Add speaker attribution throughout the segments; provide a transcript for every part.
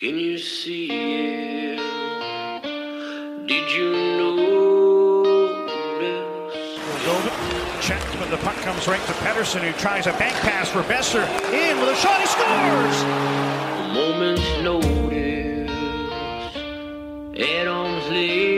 Speaker 1: Can you see it? Did you notice?
Speaker 2: When the puck comes right to Pettersson, who tries a bank pass for Boeser. In with a shot, he scores!
Speaker 1: A moment's notice. Adams leaves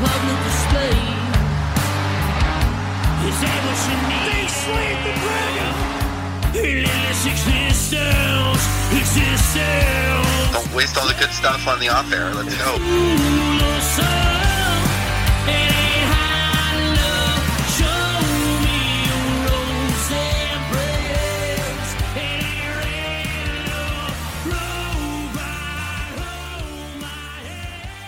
Speaker 1: On public display. Is that what you need?
Speaker 2: They slayed the dragon!
Speaker 1: Relentless existence, existence.
Speaker 3: Don't waste all the good stuff on the off air. Let's go.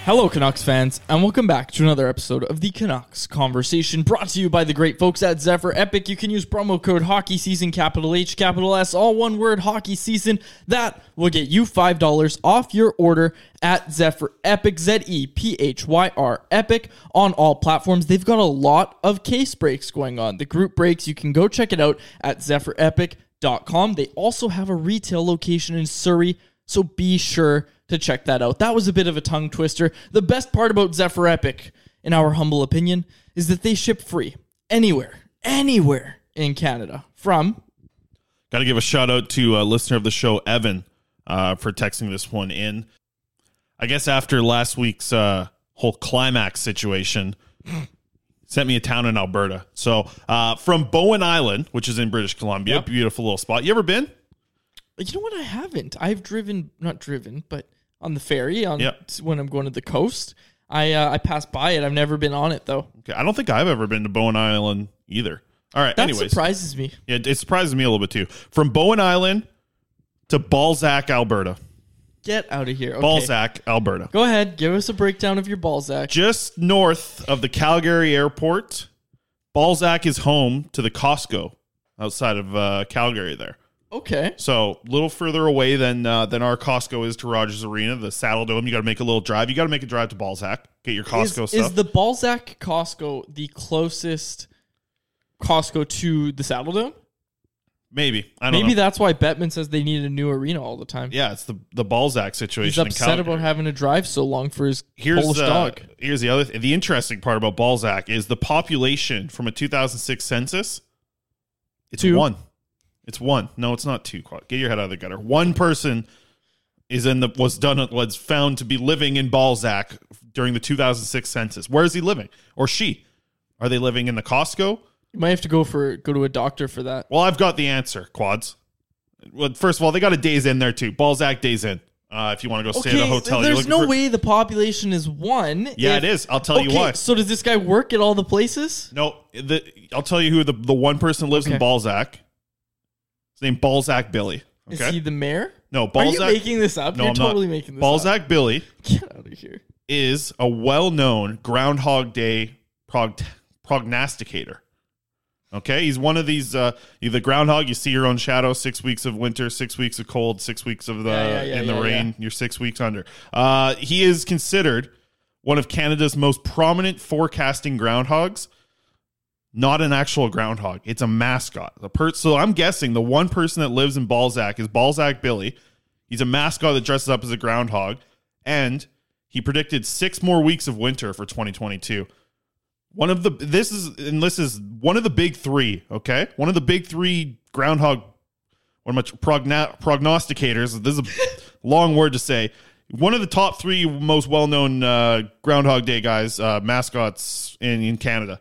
Speaker 4: Hello, Canucks fans, and welcome back to another episode of the Canucks Conversation, brought to you by the great folks at Zephyr Epic. You can use promo code Hockey Season, capital H, capital S, all one word, Hockey Season. That will get you five dollars off your order at Zephyr Epic, Z E P H Y R Epic, on all platforms. They've got a lot of case breaks going on. The group breaks, you can go check it out at ZephyrEpic.com. They also have a retail location in Surrey, so be sure to check that out. That was a bit of a tongue twister. The best part about Zephyr Epic, in our humble opinion, is that they ship free anywhere, anywhere in Canada from
Speaker 5: Got to give a shout out to a listener of the show, Evan, uh, for texting this one in. I guess after last week's uh, whole climax situation, sent me a town in Alberta. So uh, from Bowen Island, which is in British Columbia,
Speaker 4: Yep.
Speaker 5: beautiful little spot. You ever been?
Speaker 4: You know what? I haven't. I've driven, not driven, but on the ferry on
Speaker 5: Yep.
Speaker 4: when I'm going to the coast. I uh, I passed by it. I've never been on it though.
Speaker 5: Okay, I don't think I've ever been to Bowen Island either. All right.
Speaker 4: That
Speaker 5: anyways,
Speaker 4: surprises me.
Speaker 5: Yeah, it surprises me a little bit too. From Bowen Island to Balzac, Alberta.
Speaker 4: Get out of here. Okay.
Speaker 5: Balzac, Alberta.
Speaker 4: Go ahead. Give us a breakdown of your Balzac.
Speaker 5: Just north of the Calgary airport, Balzac is home to the Costco outside of uh, Calgary. There,
Speaker 4: Okay.
Speaker 5: so a little further away than uh, than our Costco is to Rogers Arena, the Saddle Dome. You got to make a little drive. You got to make a drive to Balzac, get your Costco
Speaker 4: is,
Speaker 5: stuff.
Speaker 4: is the Balzac Costco the closest Costco to the Saddle Dome?
Speaker 5: Maybe I don't know.
Speaker 4: Maybe
Speaker 5: know.
Speaker 4: that's why Bettman says they need a new arena all the time.
Speaker 5: yeah, it's the the Balzac situation.
Speaker 4: He's upset about having to drive so long for his
Speaker 5: here's
Speaker 4: Polish
Speaker 5: uh,
Speaker 4: dog.
Speaker 5: here's the other th- the interesting part about Balzac is the population from a 2006 census. It's
Speaker 4: Two.
Speaker 5: one. It's one. No, it's not two. Quad. Get your head out of the gutter. One person is in the was done was found to be living in Balzac during the 2006 census. Where is he living or she? Are they living in the Costco?
Speaker 4: You might have to go for go to a doctor for that.
Speaker 5: Well, I've got the answer. Quads. Well, first of all, they got a days in there too. Balzac days in. Uh, if you want to go stay at a hotel,
Speaker 4: there's no
Speaker 5: for-
Speaker 4: way the population is one.
Speaker 5: Yeah,
Speaker 4: if-
Speaker 5: it is. I'll tell you
Speaker 4: Okay,
Speaker 5: why.
Speaker 4: So does this guy work at all the places?
Speaker 5: No, the, I'll tell you who the, the one person lives in Balzac. His name Balzac Billy. Okay.
Speaker 4: Is he the mayor?
Speaker 5: no,
Speaker 4: Are
Speaker 5: Balzac.
Speaker 4: you making this up?
Speaker 5: No,
Speaker 4: You're
Speaker 5: I'm
Speaker 4: totally
Speaker 5: not.
Speaker 4: making this
Speaker 5: Balzac Billy
Speaker 4: up. Get out of here.
Speaker 5: is a well-known Groundhog Day prog- prognosticator. Okay, he's one of these. Uh, the groundhog. You see your own shadow. Six weeks of winter, six weeks of cold, six weeks of the
Speaker 4: Yeah, yeah, yeah,
Speaker 5: in the rain. You're six weeks under. Uh, he is considered one of Canada's most prominent forecasting groundhogs. Not an actual groundhog. It's a mascot. The per- so I'm guessing the one person that lives in Balzac is Balzac Billy. He's a mascot that dresses up as a groundhog, and he predicted six more weeks of winter for 2022. One of the this is and this is one of the big three. Okay, one of the big three groundhog. What much progno- prognosticators? This is a long word to say. One of the top three most well known uh, Groundhog Day guys, uh, mascots in, in Canada.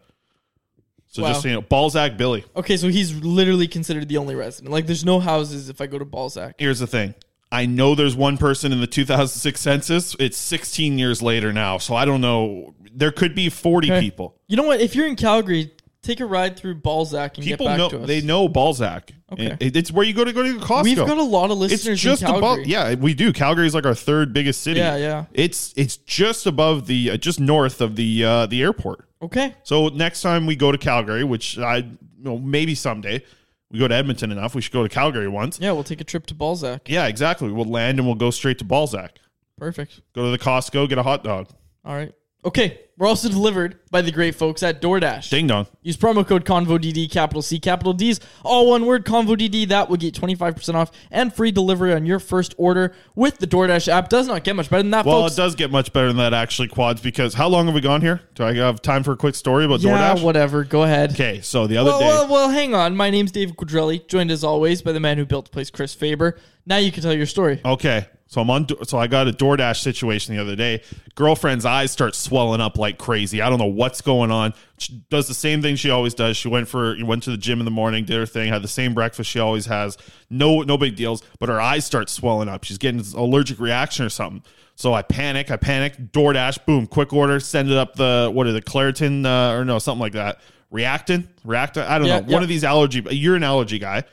Speaker 5: So
Speaker 4: Wow.
Speaker 5: just so you know, Balzac Billy.
Speaker 4: Okay, so he's literally considered the only resident. Like, there's no houses if I go to Balzac.
Speaker 5: Here's the thing. I know there's one person in the 2006 census. It's 16 years later now, so I don't know. There could be 40
Speaker 4: Okay.
Speaker 5: people.
Speaker 4: You know what? If you're in Calgary, take a ride through Balzac and
Speaker 5: People
Speaker 4: get back
Speaker 5: know
Speaker 4: to us.
Speaker 5: they know Balzac.
Speaker 4: Okay.
Speaker 5: It- it's where you go to go to the Costco.
Speaker 4: We've got a lot of listeners
Speaker 5: It's just above. Yeah, we do. Calgary is like our third biggest city.
Speaker 4: Yeah, yeah.
Speaker 5: It's it's just above the uh, just north of the uh, the airport.
Speaker 4: Okay.
Speaker 5: So next time we go to Calgary, which I you know maybe someday we go to Edmonton enough, we should go to Calgary once.
Speaker 4: Yeah, we'll take a trip to Balzac.
Speaker 5: Yeah, exactly. We'll land and we'll go straight to Balzac.
Speaker 4: Perfect.
Speaker 5: Go to the Costco, get a hot dog.
Speaker 4: All right. Okay. We're also delivered by the great folks at DoorDash.
Speaker 5: Ding dong.
Speaker 4: Use promo code ConvoDD, capital C, capital D's, all one word, ConvoDD. That will get 25% off and free delivery on your first order with the DoorDash app. Does not get much better than that,
Speaker 5: Well,
Speaker 4: folks.
Speaker 5: it does get much better than that actually, quads. Because how long have we gone here? Do I have time for a quick story about DoorDash?
Speaker 4: yeah,
Speaker 5: DoorDash?
Speaker 4: whatever. Go ahead.
Speaker 5: Okay, so the other
Speaker 4: Well,
Speaker 5: day,
Speaker 4: well, well, hang on. My name's David Quadrelli, joined as always by the man who built the place, Chris Faber. Now you can tell your story.
Speaker 5: Okay. So I'm on. So I got a DoorDash situation the other day. Girlfriend's eyes start swelling up like crazy. I don't know what's going on. She does the same thing she always does. She went for went to the gym in the morning, did her thing, had the same breakfast she always has. No, no big deals. But her eyes start swelling up. She's getting this allergic reaction or something. So I panic. I panic. DoorDash. Boom. Quick order. Send it up the what are the Claritin uh, or no something like that. Reactine. Reactine. I don't
Speaker 4: Yeah,
Speaker 5: know.
Speaker 4: yeah.
Speaker 5: One of these allergy. You're an allergy guy.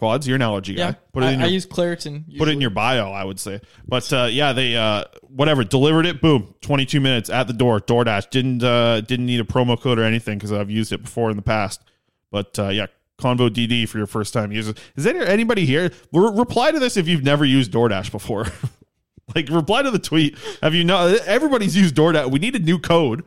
Speaker 5: Quads. You're an allergy
Speaker 4: Yeah.
Speaker 5: guy. Put it
Speaker 4: I,
Speaker 5: in
Speaker 4: I
Speaker 5: your
Speaker 4: use Claritin.
Speaker 5: put it in your bio i would say. But uh, yeah they uh, whatever. Delivered it. Boom. 22 minutes at the door. Doordash. Didn't uh, didn't need a promo code or anything because i've used it before in the past. But uh, yeah. Convo dd for your first time users. Is there anybody here Re- reply to this if you've never used doordash before. Like reply to the tweet. Have you not everybody's used doordash. We need a new code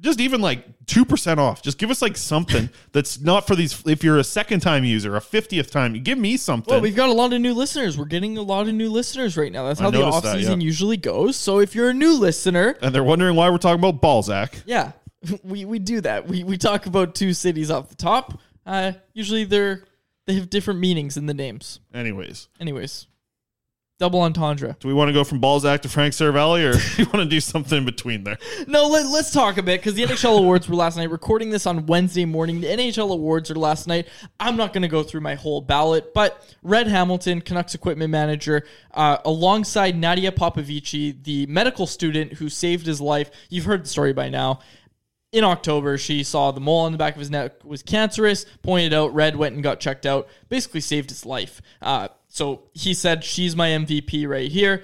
Speaker 5: just even like 2% off just give us like something that's not for these if you're a second time user a 50th time give me something
Speaker 4: Well, we've got a lot of new listeners. We're getting a lot of new listeners right now. That's
Speaker 5: I
Speaker 4: how the off
Speaker 5: that,
Speaker 4: season
Speaker 5: yeah.
Speaker 4: usually goes. So if you're a new listener,
Speaker 5: and they're wondering why we're talking about Balzac.
Speaker 4: yeah, we, we do that. We we talk about two cities off the top. Uh, usually they're they have different meanings in the names.
Speaker 5: Anyways,
Speaker 4: Anyways, double entendre.
Speaker 5: do we want to go from Balzac to Frank Seravalli, or do you want to do something in between there?
Speaker 4: No, let, let's talk a bit because the NHL awards were last night. Recording this on Wednesday morning. The NHL awards are last night. I'm not going to go through my whole ballot, but Red Hamilton, Canucks equipment manager, uh, alongside Nadia Popovici, the medical student who saved his life. You've heard the story by now. In October, she saw the mole on the back of his neck was cancerous. Pointed out, Red went and got checked out. Basically, saved his life. Uh, so he said, "She's my MVP right here."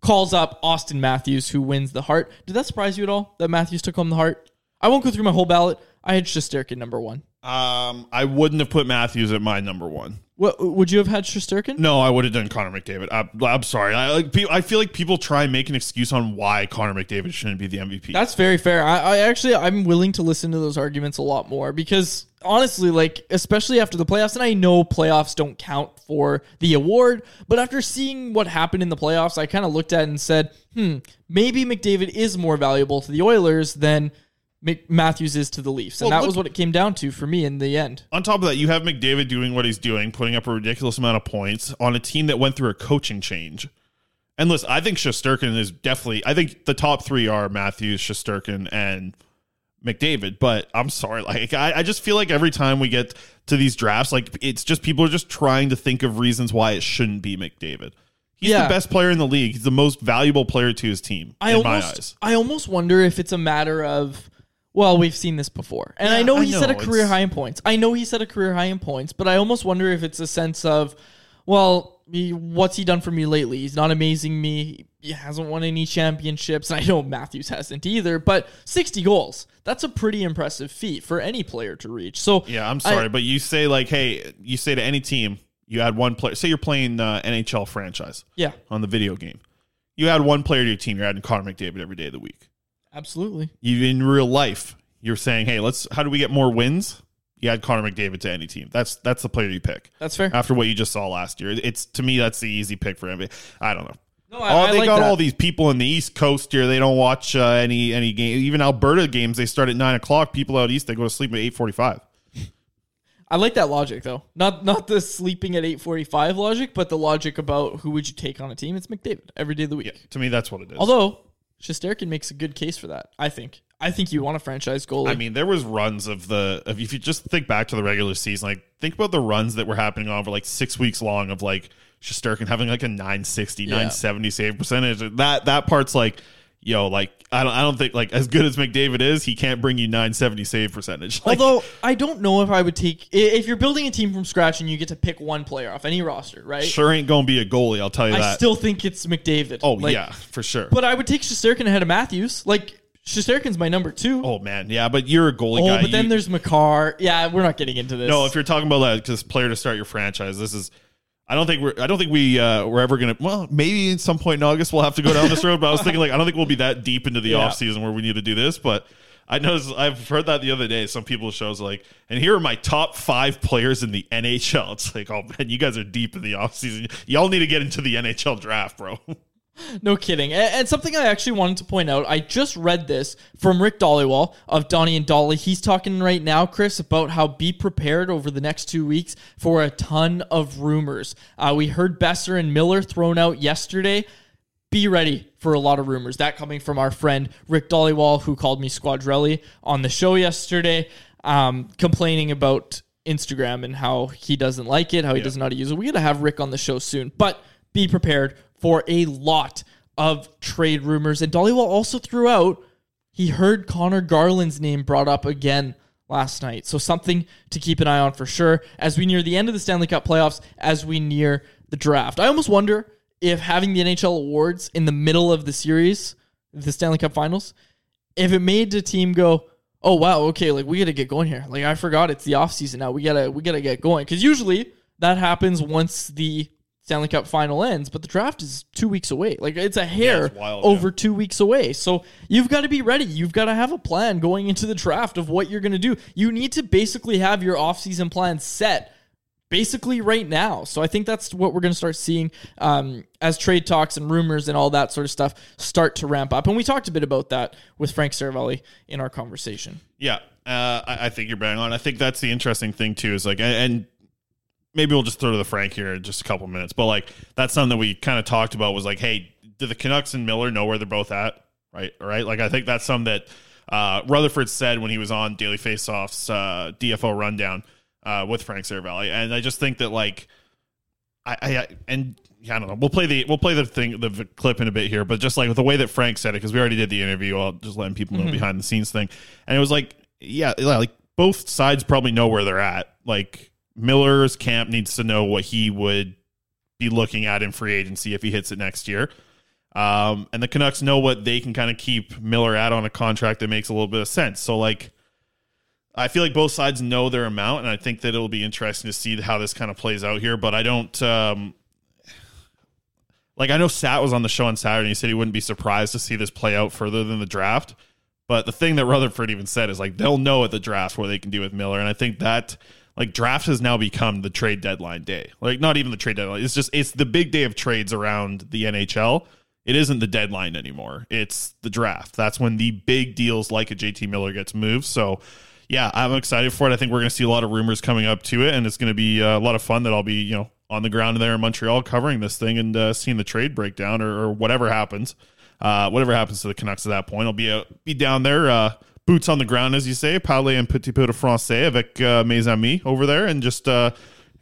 Speaker 4: calls up Auston Matthews, who wins the heart. Did that surprise you at all that Matthews took home the heart? I won't go through my whole ballot. I had Shesterkin number one.
Speaker 5: Um, I wouldn't have put Matthews at my number one.
Speaker 4: What would you have had Shesterkin?
Speaker 5: No, I would have done Connor McDavid. I, I'm sorry. I like. pe- I feel like people try and make an excuse on why Connor McDavid shouldn't be the MVP.
Speaker 4: That's very fair. I, I actually I'm willing to listen to those arguments a lot more because honestly, like especially after the playoffs, and I know playoffs don't count for the award, but after seeing what happened in the playoffs, I kind of looked at it and said, hmm, maybe McDavid is more valuable to the Oilers than Mc- Matthews is to the Leafs, and
Speaker 5: Well,
Speaker 4: that
Speaker 5: look-
Speaker 4: was what it came down to for me in the end.
Speaker 5: On top of that, you have McDavid doing what he's doing, putting up a ridiculous amount of points on a team that went through a coaching change. And listen, I think Shesterkin is definitely. I think the top three are Matthews, Shesterkin, and McDavid. But I'm sorry, like I, I just feel like every time we get to these drafts, like it's just people are just trying to think of reasons why it shouldn't be McDavid. He's
Speaker 4: Yeah.
Speaker 5: the best player in the league. He's the most valuable player to his team.
Speaker 4: I
Speaker 5: in my
Speaker 4: almost,
Speaker 5: eyes.
Speaker 4: I almost wonder if it's a matter of, well, we've seen this before, and I
Speaker 5: Yeah,
Speaker 4: know
Speaker 5: I
Speaker 4: he set a career
Speaker 5: it's-
Speaker 4: high in points. I know he set a career high in points, but I almost wonder if it's a sense of, well, he, what's he done for me lately? He's not amazing me. He hasn't won any championships. I know Matthews hasn't either, but 60 goals. That's a pretty impressive feat for any player to reach. So
Speaker 5: Yeah, I'm
Speaker 4: I-
Speaker 5: sorry, but you say like, hey, you say to any team, you add one player. Say you're playing uh, NHL franchise,
Speaker 4: Yeah.
Speaker 5: on the video game. You add one player to your team. You're adding Connor McDavid every day of the week.
Speaker 4: absolutely.
Speaker 5: You in real life, you're saying, hey, let's. How do we get more wins? You add Connor McDavid to any team. That's that's the player you pick.
Speaker 4: That's fair.
Speaker 5: After what you just saw last year, it's to me that's the easy pick for NBA. I don't know.
Speaker 4: No, I-
Speaker 5: oh,
Speaker 4: I
Speaker 5: they
Speaker 4: like
Speaker 5: got
Speaker 4: that.
Speaker 5: all these people in the East Coast here. They don't watch uh, any any game. Even Alberta games, they start at nine o'clock. People out east, they go to sleep at eight forty-five.
Speaker 4: I like that logic though. Not not the sleeping at 8:45 logic, but the logic about who would you take on a team. It's McDavid every day of the week.
Speaker 5: To me, that's what it is.
Speaker 4: Although Shesterkin makes a good case for that. I think. I think you want a franchise goalie.
Speaker 5: I mean, there was runs of the of if you just think back to the regular season, like think about the runs that were happening over like six weeks long of like Shesterkin having like a 960,
Speaker 4: Yeah.
Speaker 5: 970 save percentage. That that part's like, yo, like I don't I don't think like as good as McDavid is, he can't bring you 970 save percentage. Like,
Speaker 4: Although I don't know if I would take if you're building a team from scratch and you get to pick one player off any roster, right?
Speaker 5: sure ain't gonna be a goalie, I'll tell you
Speaker 4: I
Speaker 5: that.
Speaker 4: still think it's McDavid.
Speaker 5: oh
Speaker 4: Like,
Speaker 5: yeah, for sure.
Speaker 4: But I would take Shesterkin ahead of Matthews. Like Shesterkin's my number two.
Speaker 5: oh man, yeah, but you're a goalie guy.
Speaker 4: Oh,
Speaker 5: guy.
Speaker 4: but then
Speaker 5: You-
Speaker 4: there's Makar. Yeah, we're not getting into this.
Speaker 5: No, if you're talking about that this player to start your franchise, this is. I don't think we're. I don't think we uh, we're ever gonna. Well, maybe at some point in August we'll have to go down this road. But I was thinking like I don't think we'll be that deep into the
Speaker 4: Yeah.
Speaker 5: off season where we need to do this. But I know I've heard that the other day. Some people shows like, and here are my top five players in the NHL. It's like, oh man, you guys are deep in the off season. Y'all need to get into the NHL draft, bro.
Speaker 4: No kidding. And, and something I actually wanted to point out, I just read this from Rick Dhaliwal of Donnie and Dolly. He's talking right now, Chris, about how be prepared over the next two weeks for a ton of rumors. Uh, we heard Boeser and Miller thrown out yesterday. Be ready for a lot of rumors. That coming from our friend Rick Dhaliwal, who called me Squadrelli on the show yesterday, um, complaining about Instagram and how he doesn't like it, how he doesn't know how to use it. We got to have Rick on the show soon, but be prepared for a lot of trade rumors. And Dhaliwal also threw out he heard Conor Garland's name brought up again last night. So something to keep an eye on for sure as we near the end of the Stanley Cup playoffs, as we near the draft. I almost wonder if having the NHL awards in the middle of the series, the Stanley Cup finals, if it made the team go, oh wow, okay, like we gotta get going here. Like I forgot it's the off season now. We gotta we gotta get going. Cause usually that happens once the Stanley Cup final ends, but the draft is two weeks away. Like it's a hair
Speaker 5: it's wild,
Speaker 4: over two weeks away. So you've got to be ready. You've got to have a plan going into the draft of what you're gonna do. You need to basically have your off-season plan set basically right now. So I think that's what we're going to start seeing um, as trade talks and rumors and all that sort of stuff start to ramp up. And we talked a bit about that with Frank Seravalli in our conversation.
Speaker 5: Yeah, uh, I, I think you're bang on. I think that's the interesting thing too. Is like, and, and maybe we'll just throw to the Frank here in just a couple minutes. But like, that's something that we kind of talked about. Was like, hey, do the Canucks and Miller know where they're both at? Right, right. Like, I think that's something that uh, Rutherford said when he was on Daily Faceoff's uh, DFO rundown uh, with Frank Seravalli, and I just think that like, I, I and. yeah, I don't know. We'll play the we'll play the thing the clip in a bit here, but just like with the way that Frank said it, because we already did the interview. I'll just letting people know
Speaker 4: Mhm.
Speaker 5: behind the scenes thing, and it was like, yeah, yeah, like both sides probably know where they're at. Like Miller's camp needs to know what he would be looking at in free agency if he hits it next year. Um, and the Canucks know what they can kind of keep Miller at on a contract that makes a little bit of sense. So like, I feel like both sides know their amount, and I think that it'll be interesting to see how this kind of plays out here. But I don't. Um, like I know Sat was on the show on Saturday. and He said he wouldn't be surprised to see this play out further than the draft. But the thing that Rutherford even said is like they'll know at the draft what they can do with Miller, and I think that like draft has now become the trade deadline day. Like not even the trade deadline. It's just it's the big day of trades around the NHL. It isn't the deadline anymore. It's the draft. That's when the big deals like a JT Miller gets moved. So yeah, I'm excited for it. I think we're going to see a lot of rumors coming up to it, and it's going to be uh, a lot of fun that I'll be you know on the ground there in Montreal covering this thing and uh, seeing the trade breakdown or, or whatever happens. Uh, whatever happens to the Canucks at that point, I'll be uh, be down there, uh, boots on the ground, as you say, parler un petit peu de français avec uh, mes amis over there, and just uh,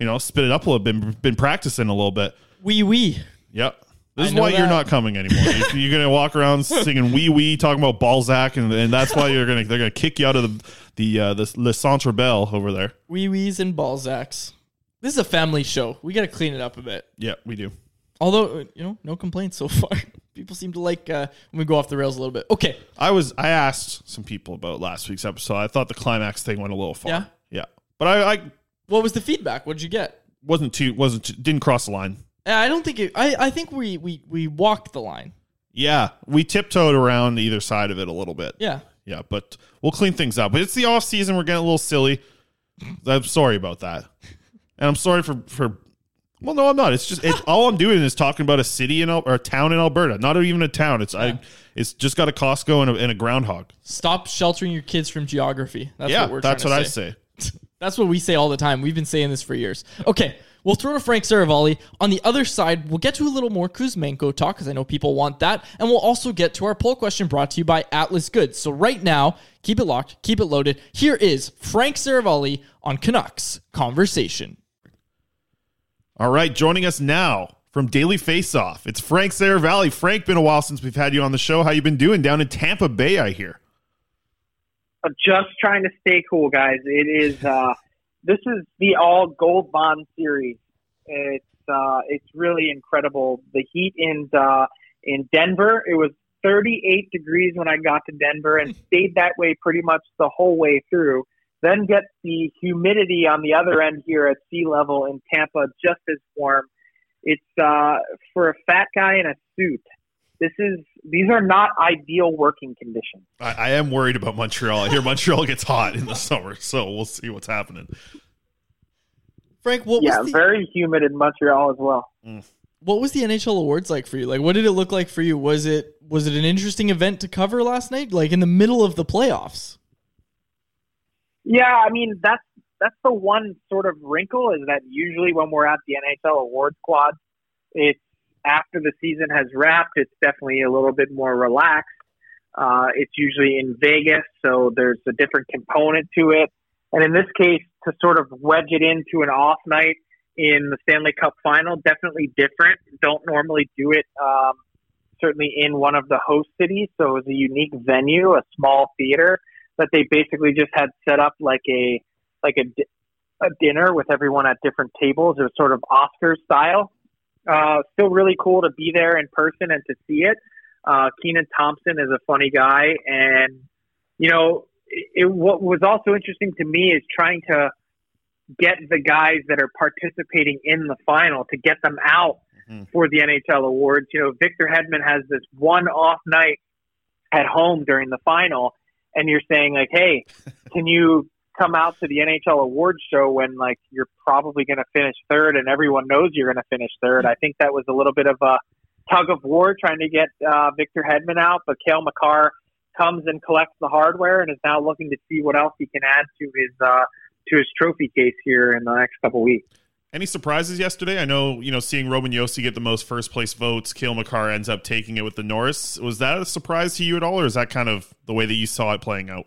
Speaker 5: you know spit it up a little bit. Been, been practicing a little bit.
Speaker 4: Wee wee.
Speaker 5: Yep. This
Speaker 4: I
Speaker 5: is why you're not coming anymore. You- you're gonna walk around singing wee wee, talking about Balzac, and, and that's why you're gonna they're gonna kick you out of the the uh, the Le Centre Bell over there.
Speaker 4: Wee wees and Balzacs. This is a family show. We got to clean it up a bit.
Speaker 5: Yeah, we do.
Speaker 4: Although, you know, no complaints so far. People seem to like uh, when we go off the rails a little bit. Okay.
Speaker 5: I was I asked some people about last week's episode. I thought the climax thing went a little far.
Speaker 4: Yeah?
Speaker 5: yeah, but I, I
Speaker 4: What was the feedback? What did you get?
Speaker 5: wasn't too wasn't too, didn't cross the line.
Speaker 4: Uh, I don't think it. I, I think we, we, we walked the line.
Speaker 5: Yeah, we tiptoed around either side of it a little bit.
Speaker 4: Yeah.
Speaker 5: yeah, but we'll clean things up. But it's the off season. We're getting a little silly. I'm sorry about that, and I'm sorry for for. Well, no, I'm not. It's just it, all I'm doing is talking about a city in Al- or a town in Alberta. Not even a town. It's I. It's just got a Costco and a, and a groundhog.
Speaker 4: Stop sheltering your kids from geography. That's
Speaker 5: yeah,
Speaker 4: what we're
Speaker 5: that's what I say.
Speaker 4: That's what we say all the time. We've been saying this for years. Okay, we'll throw to Frank Seravalli. On the other side, we'll get to a little more Kuzmenko talk because I know people want that. And we'll also get to our poll question brought to you by Atlas Goods. So right now, keep it locked, keep it loaded. Here is Frank Seravalli on Canucks Conversation.
Speaker 5: All right, joining us now from Daily Face Off, it's Frank Seravalli. Frank, been a while since we've had you on the show. How you been doing down in Tampa Bay? I hear.
Speaker 6: I'm just trying to stay cool, guys. It is uh, this is the all gold bond series. It's uh, it's really incredible. The heat in uh, in Denver, it was 38 degrees when I got to Denver and stayed that way pretty much the whole way through. Then get the humidity on the other end here at sea level in Tampa, just as warm. It's uh, for a fat guy in a suit. This is these are not ideal working conditions.
Speaker 5: I, I am worried about Montreal. I hear Montreal gets hot in the summer, so we'll see what's happening.
Speaker 4: Frank, what
Speaker 6: yeah,
Speaker 4: was the,
Speaker 6: very humid in Montreal as well.
Speaker 4: what was the NHL awards like for you? Like, what did it look like for you? Was it was it an interesting event to cover last night? Like in the middle of the playoffs?
Speaker 6: Yeah, I mean that's that's the one sort of wrinkle is that usually when we're at the NHL award squad, it's after the season has wrapped. It's definitely a little bit more relaxed. Uh, it's usually in Vegas, so there's a different component to it. And in this case, to sort of wedge it into an off night in the Stanley Cup final, definitely different. Don't normally do it. Um, certainly in one of the host cities, so it was a unique venue, a small theater that they basically just had set up like a like a, a dinner with everyone at different tables. It was sort of Oscar style. Uh, still really cool to be there in person and to see it. Uh, Kenan Thompson is a funny guy, and you know, it, it, what was also interesting to me is trying to get the guys that are participating in the final to get them out for the NHL awards. You know, Victor Hedman has this one off night at home during the final, and you're saying like, hey, can you come out to the NHL awards show when like you're probably going to finish third and everyone knows you're going to finish third? I think that was a little bit of a tug of war trying to get uh, Victor Hedman out, but Cale Makar comes and collects the hardware and is now looking to see what else he can add to his uh, to his trophy case here in the next couple weeks.
Speaker 5: Any surprises yesterday? I know, you know, seeing Roman Josi get the most first place votes, Cale Makar ends up taking it with the Norris. Was that a surprise to you at all, or is that kind of the way that you saw it playing out?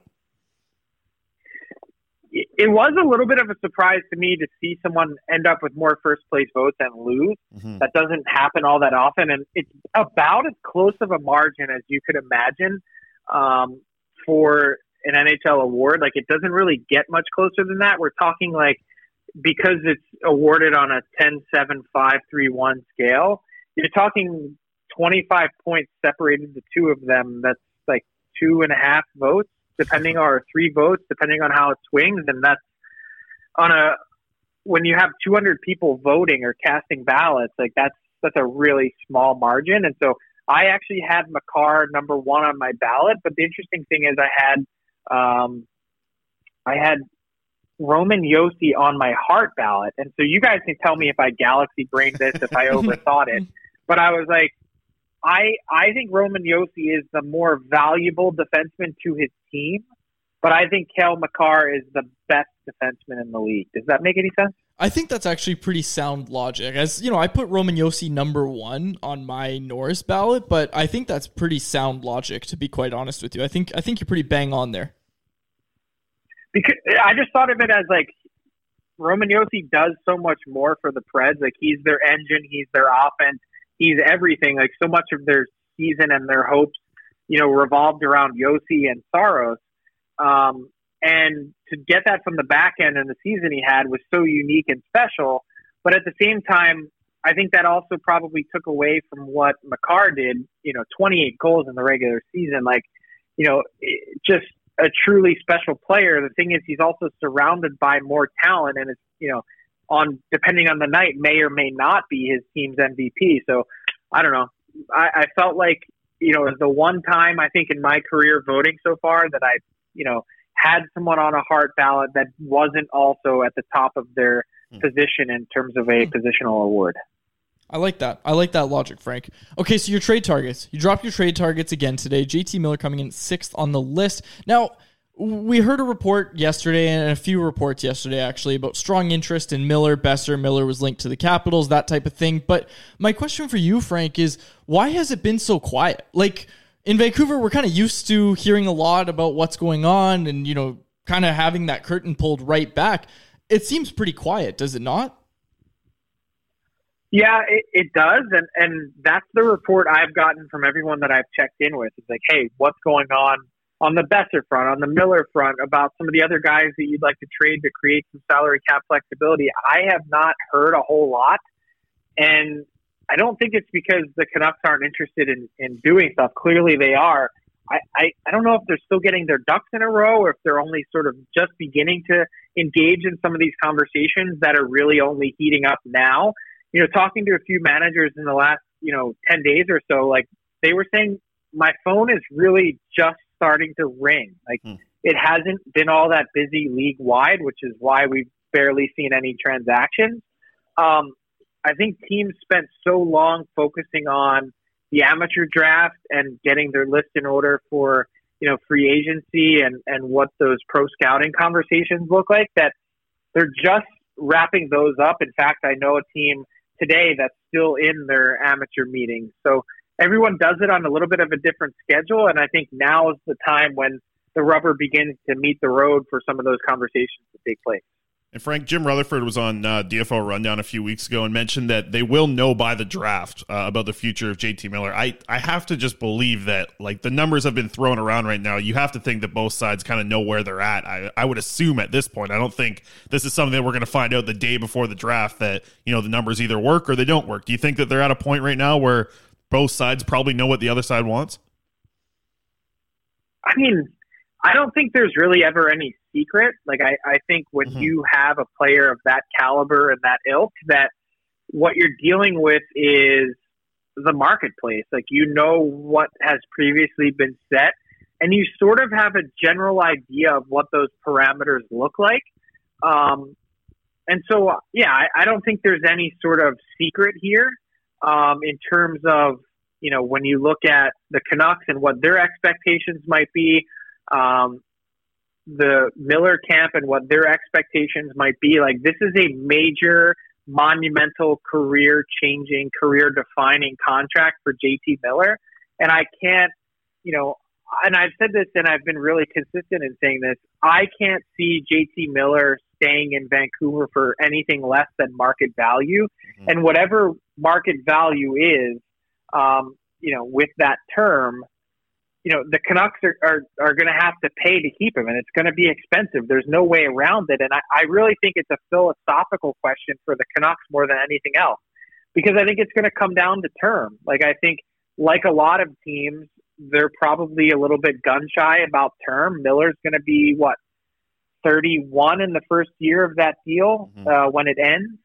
Speaker 6: It was a little bit of a surprise to me to see someone end up with more first place votes and lose. That doesn't happen all that often, and it's about as close of a margin as you could imagine um, for an NHL award. Like it doesn't really get much closer than that. We're talking like because it's awarded on a 10 7 5 3 1 scale, you're talking 25 points separated the two of them. That's like two and a half votes. depending or three votes, depending on how it swings, and that's on a when you have 200 people voting or casting ballots, like that's that's a really small margin. And so I actually had Makar number one on my ballot, but the interesting thing is I had um, I had Roman Josi on my heart ballot, and so you guys can tell me if I galaxy brained this, if I overthought it. But I was like, I I think Roman Josi is the more valuable defenseman to his team, but I think Cale Makar is the best defenseman in the league. Does that make any sense?
Speaker 4: I think that's actually pretty sound logic. As you know, I put Roman Yossi number one on my Norris ballot, but I think that's pretty sound logic. To be quite honest with you, I think I think you're pretty bang on there.
Speaker 6: Because I just thought of it as like Roman Josi does so much more for the Preds. Like he's their engine, he's their offense, he's everything. Like so much of their season and their hopes, you know, revolved around Josi and Saros. Um, and to get that from the back end in the season he had was so unique and special. But at the same time, I think that also probably took away from what Makar did. You know, 28 goals in the regular season. Like, you know, just a truly special player. The thing is, he's also surrounded by more talent, and it's you know, on depending on the night, may or may not be his team's MVP. So I don't know. I, I felt like you know, it was the one time I think in my career voting so far that I, you know, had someone on a heart ballot that wasn't also at the top of their
Speaker 5: Hmm.
Speaker 6: position in terms of a positional award.
Speaker 4: I like that. I like that logic, Frank. Okay, so your trade targets. You dropped your trade targets again today. JT Miller coming in sixth on the list. Now, we heard a report yesterday and a few reports yesterday actually about strong interest in Miller. Boeser Miller was linked to the Capitals, that type of thing. But my question for you, Frank, is why has it been so quiet? Like in Vancouver, we're kind of used to hearing a lot about what's going on and, you know, kind of having that curtain pulled right back. It seems pretty quiet, does it not?
Speaker 6: Yeah, it, it does, and and that's the report I've gotten from everyone that I've checked in with. It's like, hey, what's going on on the Boeser front, on the Miller front, about some of the other guys that you'd like to trade to create some salary cap flexibility. I have not heard a whole lot, and I don't think it's because the Canucks aren't interested in in doing stuff. Clearly, they are. I, I, I don't know if they're still getting their ducks in a row or if they're only sort of just beginning to engage in some of these conversations that are really only heating up now you know, talking to a few managers in the last, you know, 10 days or so, like they were saying, my phone is really just starting to ring. Like it hasn't been all that busy league wide, which is why we've barely seen any transactions. Um, I think teams spent so long focusing on the amateur draft and getting their list in order for, you know, free agency and, and what those pro scouting conversations look like that they're just wrapping those up. In fact, I know a team today that's still in their amateur meetings. So everyone does it on a little bit of a different schedule. And I think now is the time when the rubber begins to meet the road for some of those conversations to take place.
Speaker 5: And Frank, Jim Rutherford was on uh, DFO Rundown a few weeks ago and mentioned that they will know by the draft uh, about the future of JT Miller. I, I have to just believe that, like, the numbers have been thrown around right now. You have to think that both sides kind of know where they're at. I, I would assume at this point. I don't think this is something that we're going to find out the day before the draft that, you know, the numbers either work or they don't work. Do you think that they're at a point right now where both sides probably know what the other side wants?
Speaker 6: I mean, I don't think there's really ever any secret. Like I, I think when
Speaker 5: Mm-hmm.
Speaker 6: you have a player of that caliber and that ilk, that what you're dealing with is the marketplace. Like you know what has previously been set, and you sort of have a general idea of what those parameters look like. Um, and so, yeah, I, I don't think there's any sort of secret here um, in terms of you know when you look at the Canucks and what their expectations might be um, the Miller camp and what their expectations might be. Like this is a major, monumental, career changing, career defining contract for JT Miller, and I can't, you know, and I've said this and I've been really consistent in saying this. I can't see JT Miller staying in Vancouver for anything less than market value, and whatever market value is, um, you know, with that term you know, the Canucks are, are, are going to have to pay to keep him, and it's going to be expensive. There's no way around it. And I, I really think it's a philosophical question for the Canucks more than anything else, because I think it's going to come down to term. Like, I think, like a lot of teams, they're probably a little bit gun shy about term. Miller's going to be what 31 in the first year of that deal uh, when it ends,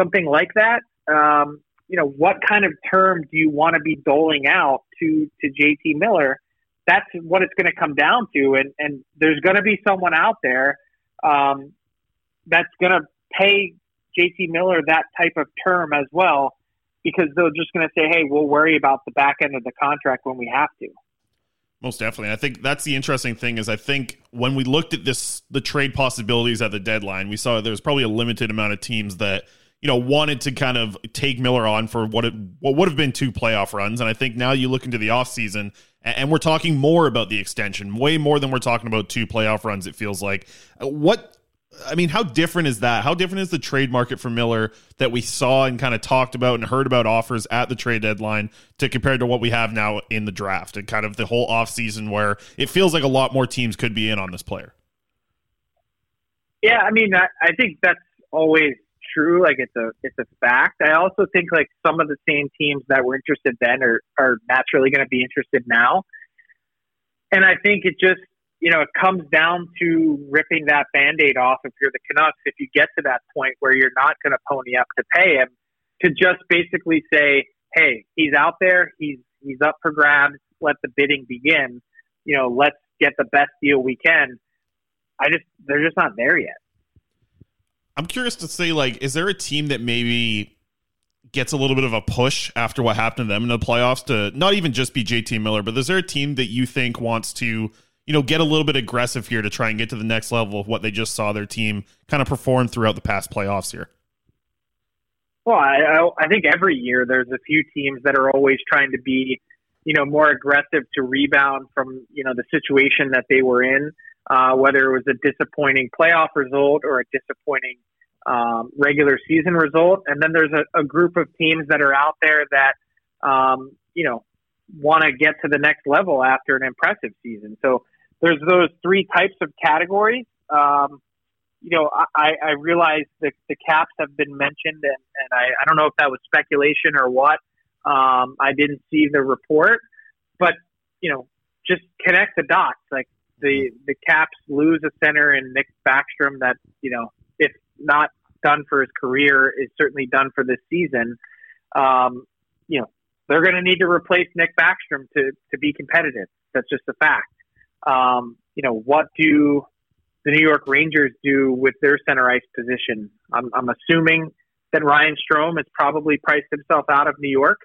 Speaker 6: something like that. Um, you know, what kind of term do you want to be doling out to to JT Miller? That's what it's going to come down to, and and there's going to be someone out there um, that's going to pay JT Miller that type of term as well, because they're just going to say, hey, we'll worry about the back end of the contract when we have to.
Speaker 5: Most definitely. I think that's the interesting thing is I think when we looked at this the trade possibilities at the deadline, we saw there was probably a limited amount of teams that, you know, wanted to kind of take Miller on for what it what would have been two playoff runs. And I think now you look into the offseason and, we're talking more about the extension, way more than we're talking about two playoff runs, it feels like. Uh, What I mean, how different is that? How different is the trade market for Miller that we saw and kind of talked about and heard about offers at the trade deadline to compared to what we have now in the draft and kind of the whole offseason where it feels like a lot more teams could be in on this player?
Speaker 6: Yeah, I mean, I, I think that's always true. Like it's a it's a fact. I also think like some of the same teams that were interested then are are naturally going to be interested now. And I think it just you know it comes down to ripping that band-aid off if you're the Canucks. If you get to that point where you're not going to pony up to pay him, to just basically say, hey, he's out there, he's he's up for grabs. Let the bidding begin. You know, let's get the best deal we can. I just they're just not there yet.
Speaker 5: I'm curious to say, like, is there a team that maybe gets a little bit of a push after what happened to them in the playoffs to not even just be JT Miller, but is there a team that you think wants to, you know, get a little bit aggressive here to try and get to the next level of what they just saw their team kind of perform throughout the past playoffs here?
Speaker 6: Well, I, I think every year there's a few teams that are always trying to be, you know, more aggressive to rebound from you know the situation that they were in, uh, whether it was a disappointing playoff result or a disappointing um, regular season result. And then there's a, a group of teams that are out there that, um, you know, want to get to the next level after an impressive season. So there's those three types of categories. Um, you know, I, I realize that the caps have been mentioned, and, and I, I don't know if that was speculation or what. Um, I didn't see the report, but you know, just connect the dots. Like the the Caps lose a center in Nick Backstrom that you know, if not done for his career, is certainly done for this season. Um, you know, they're going to need to replace Nick Backstrom to to be competitive. That's just a fact. Um, you know, what do the New York Rangers do with their center ice position? I'm, I'm assuming that Ryan Strome has probably priced himself out of New York.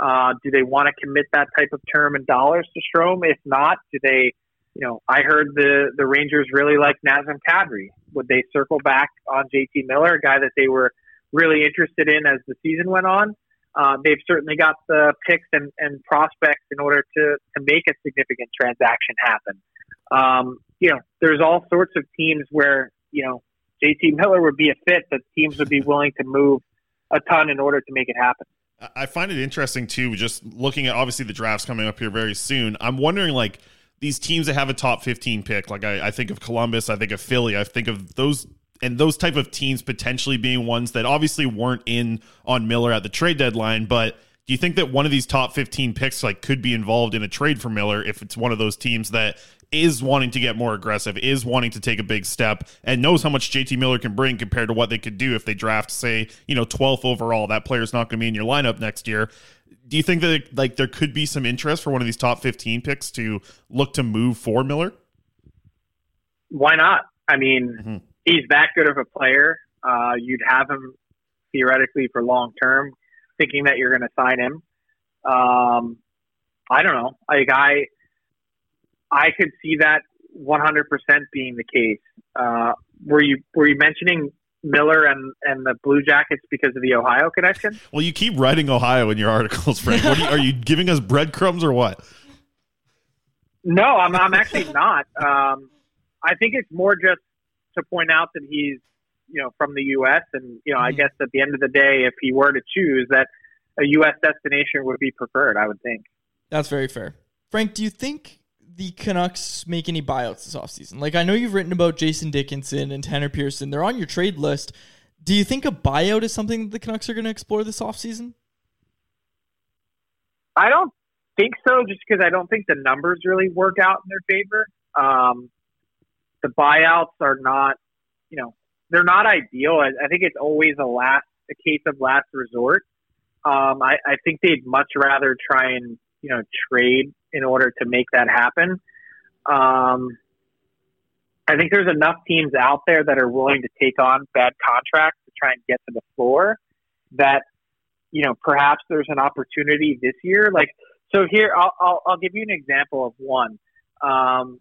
Speaker 6: Uh, do they want to commit that type of term and dollars to Strome? If not, do they? You know, I heard the the Rangers really like Nazem Kadri. Would they circle back on JT Miller, a guy that they were really interested in as the season went on? Uh, they've certainly got the picks and, and prospects in order to, to make a significant transaction happen. Um, you know, there's all sorts of teams where, you know, JT Miller would be a fit that teams would be willing to move a ton in order to make it happen.
Speaker 5: I find it interesting too, just looking at obviously the drafts coming up here very soon. I'm wondering like these teams that have a top 15 pick, like I, I think of Columbus, I think of Philly, I think of those and those type of teams potentially being ones that obviously weren't in on Miller at the trade deadline, but do you think that one of these top 15 picks like could be involved in a trade for Miller if it's one of those teams that is wanting to get more aggressive, is wanting to take a big step, and knows how much JT Miller can bring compared to what they could do if they draft, say, you know, 12th overall. That player's not going to be in your lineup next year. Do you think that like there could be some interest for one of these top 15 picks to look to move for Miller?
Speaker 6: Why not? I mean, he's that good of a player. Uh, you'd have him theoretically for long term, thinking that you're going to sign him. Um, I don't know. Like I, I could see that 100% being the case. Uh, were you were you mentioning Miller and, and the Blue Jackets because of the Ohio connection?
Speaker 5: Well, you keep writing Ohio in your articles, Frank. What are, you, are you giving us breadcrumbs or what?
Speaker 6: No, I'm, I'm actually not. Um, I think it's more just to point out that he's, you know, from the U.S. and, you know, I guess at the end of the day, if he were to choose that a U.S. destination would be preferred, I would think.
Speaker 4: That's very fair. Frank, do you think the Canucks make any buyouts this offseason? Like, I know you've written about Jason Dickinson and Tanner Pearson. They're on your trade list. Do you think a buyout is something that the Canucks are going to explore this offseason?
Speaker 6: I don't think so, just because I don't think the numbers really work out in their favor. Um, the buyouts are not, you know, they're not ideal. I, I think it's always a last a case of last resort. Um, I, I think they'd much rather try and you know trade in order to make that happen. Um, I think there's enough teams out there that are willing to take on bad contracts to try and get to the floor that you know perhaps there's an opportunity this year. Like so, here I'll I'll, I'll give you an example of one. Um,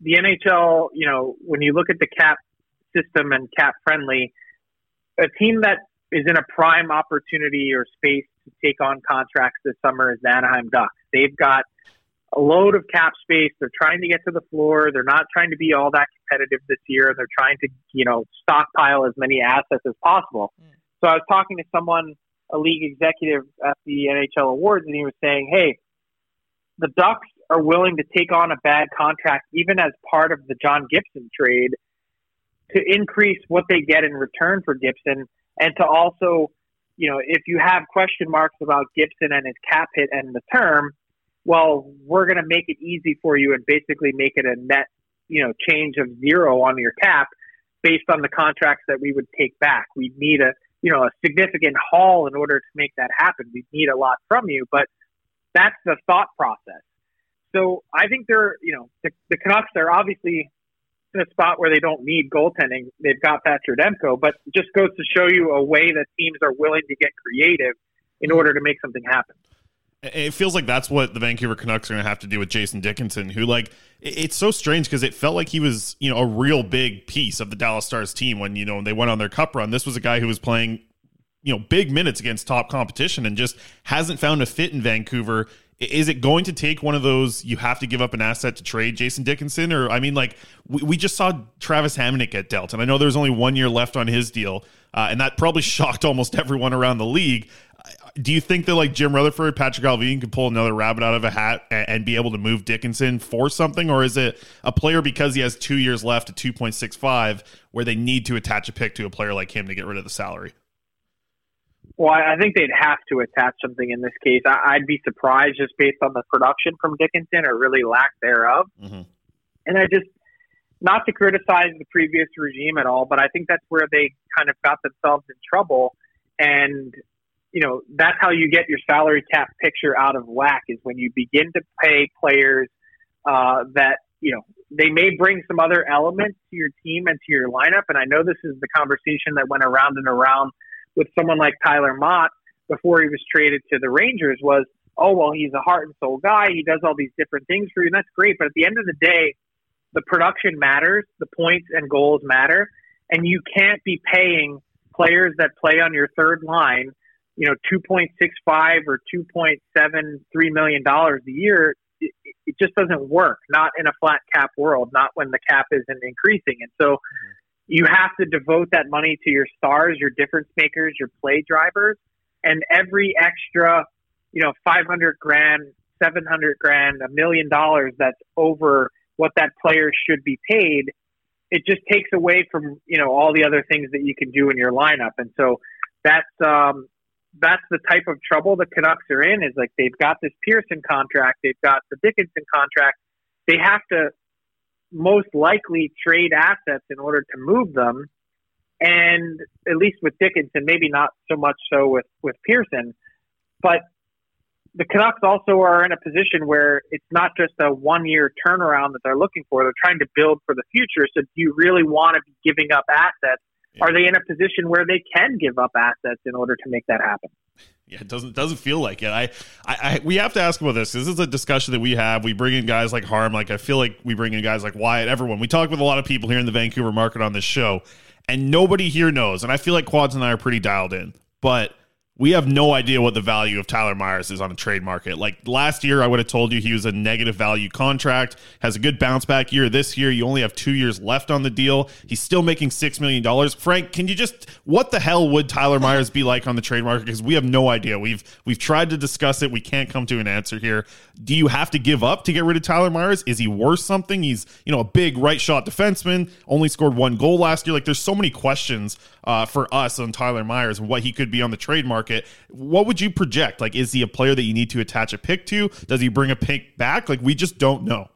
Speaker 6: the NHL, you know, when you look at the cap system and cap friendly, a team that is in a prime opportunity or space to take on contracts this summer is the Anaheim Ducks. They've got a load of cap space. They're trying to get to the floor. They're not trying to be all that competitive this year. They're trying to, you know, stockpile as many assets as possible. Mm. So I was talking to someone, a league executive at the NHL Awards, and he was saying, "Hey, the Ducks are willing to take on a bad contract, even as part of the John Gibson trade, to increase what they get in return for Gibson, and to also, you know, if you have question marks about Gibson and his cap hit and the term." Well, we're going to make it easy for you and basically make it a net, you know, change of zero on your cap based on the contracts that we would take back. We need a, you know, a significant haul in order to make that happen. We need a lot from you, but that's the thought process. So I think they're, you know, the, the Canucks are obviously in a spot where they don't need goaltending. They've got Thatcher Demko, but just goes to show you a way that teams are willing to get creative in order to make something happen.
Speaker 5: It feels like that's what the Vancouver Canucks are going to have to do with Jason Dickinson, who like it's so strange because it felt like he was you know a real big piece of the Dallas Stars team when you know when they went on their cup run. This was a guy who was playing you know big minutes against top competition and just hasn't found a fit in Vancouver. Is it going to take one of those you have to give up an asset to trade Jason Dickinson? Or, I mean, like, we, we just saw Travis Hamonic get dealt, and I know there's only one year left on his deal, uh, and that probably shocked almost everyone around the league do you think that like Jim Rutherford, Patrick Allvin can pull another rabbit out of a hat and, and, be able to move Dickinson for something, or is it a player because he has two years left at two point six five where they need to attach a pick to a player like him to get rid of the salary?
Speaker 6: Well, I think they'd have to attach something in this case. I, would be surprised just based on the production from Dickinson or really lack thereof. Mm-hmm. And I just, not to criticize the previous regime at all, but I think that's where they kind of got themselves in trouble. And you know, that's how you get your salary cap picture out of whack is when you begin to pay players uh, that, you know, they may bring some other elements to your team and to your lineup. And I know this is the conversation that went around and around with someone like Tyler Motte before he was traded to the Rangers was, oh, well, he's a heart and soul guy. He does all these different things for you. And that's great. But at the end of the day, the production matters, the points and goals matter. And you can't be paying players that play on your third line you know, 2.65 or 2.73 million dollars a year, it, it, just doesn't work. Not in a flat cap world. Not when the cap isn't increasing. And so, you have to devote that money to your stars, your difference makers, your play drivers, and every extra, you know, 500 grand, 700 grand, a million dollars that's over what that player should be paid. It just takes away from you know all the other things that you can do in your lineup, and so that's um, that's the type of trouble the Canucks are in. Is like they've got this Pearson contract, they've got the Dickinson contract. They have to most likely trade assets in order to move them. And at least with Dickinson, maybe not so much so with with Pearson, but the Canucks also are in a position where it's not just a one year turnaround that they're looking for. They're trying to build for the future. So do you really want to be giving up assets yeah. Are they in a position where they can give up assets in order to make that happen?
Speaker 5: Yeah, it doesn't doesn't feel like it. I, I, I, we have to ask about this. This is a discussion that we have. We bring in guys like Harm. Like I feel like we bring in guys like Wyatt. Everyone. We talk with a lot of people here in the Vancouver market on this show, and nobody here knows. And I feel like Quads and I are pretty dialed in. But we have no idea what the value of Tyler Myers is on a trade market. Like last year, I would have told you he was a negative value contract, has a good bounce back year. This year, you only have two years left on the deal. He's still making $6 million. Frank, can you just, what the hell would Tyler Myers be like on the trade market? Because we have no idea. We've, we've tried to discuss it. We can't come to an answer here. Do you have to give up to get rid of Tyler Myers? Is he worth something? He's, you know, a big right shot defenseman, only scored one goal last year. Like there's so many questions uh, for us on Tyler Myers and what he could be on the trade market market. What would you project? Like, is he a player that you need to attach a pick to? Does he bring a pick back? Like, we just don't know.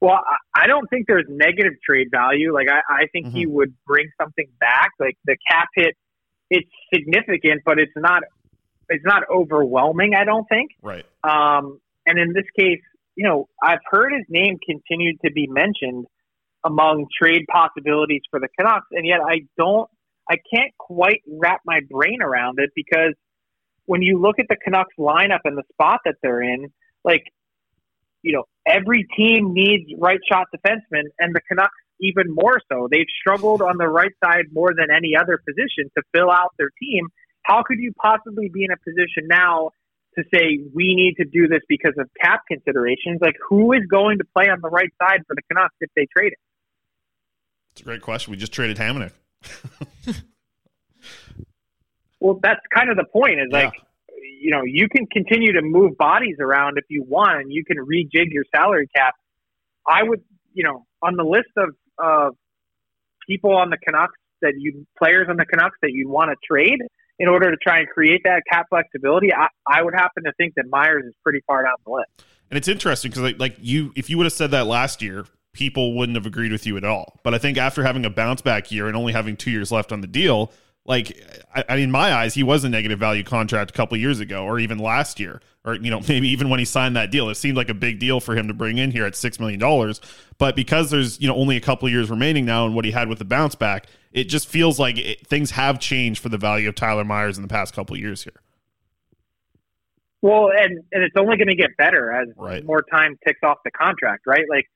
Speaker 6: Well, I- don't think there's negative trade value. Like I, I think he would bring something back. Like the cap hit, it's significant, but it's not it's not overwhelming. I don't think.
Speaker 5: Right.
Speaker 6: Um, and in this case, you know, I've heard his name continued to be mentioned among trade possibilities for the Canucks, and yet I don't, I can't quite wrap my brain around it because when you look at the Canucks lineup and the spot that they're in, like, you know, every team needs right shot defensemen, and the Canucks even more so. They've struggled on the right side more than any other position to fill out their team. How could you possibly be in a position now to say we need to do this because of cap considerations? Like, who is going to play on the right side for the Canucks if they trade it?
Speaker 5: It's a great question. We just traded Hamonic.
Speaker 6: Well, that's kind of the point. Is like, you know, you can continue to move bodies around if you want, and you can rejig your salary cap. I would, you know, on the list of uh, people on the Canucks that you players on the Canucks that you'd want to trade in order to try and create that cap flexibility, I, I would happen to think that Myers is pretty far down the list.
Speaker 5: And it's interesting because, like, like you, if you would have said that last year, people wouldn't have agreed with you at all. But I think after having a bounce back year and only having two years left on the deal, like, I, I in my eyes, he was a negative value contract a couple years ago, or even last year, or you know, maybe even when he signed that deal, it seemed like a big deal for him to bring in here at six million dollars. But because there's you know only a couple years remaining now, and what he had with the bounce back, it just feels like it, things have changed for the value of Tyler Myers in the past couple of years here.
Speaker 6: Well, and and it's only going to get better as
Speaker 5: Right.
Speaker 6: more time ticks off the contract, right? Like,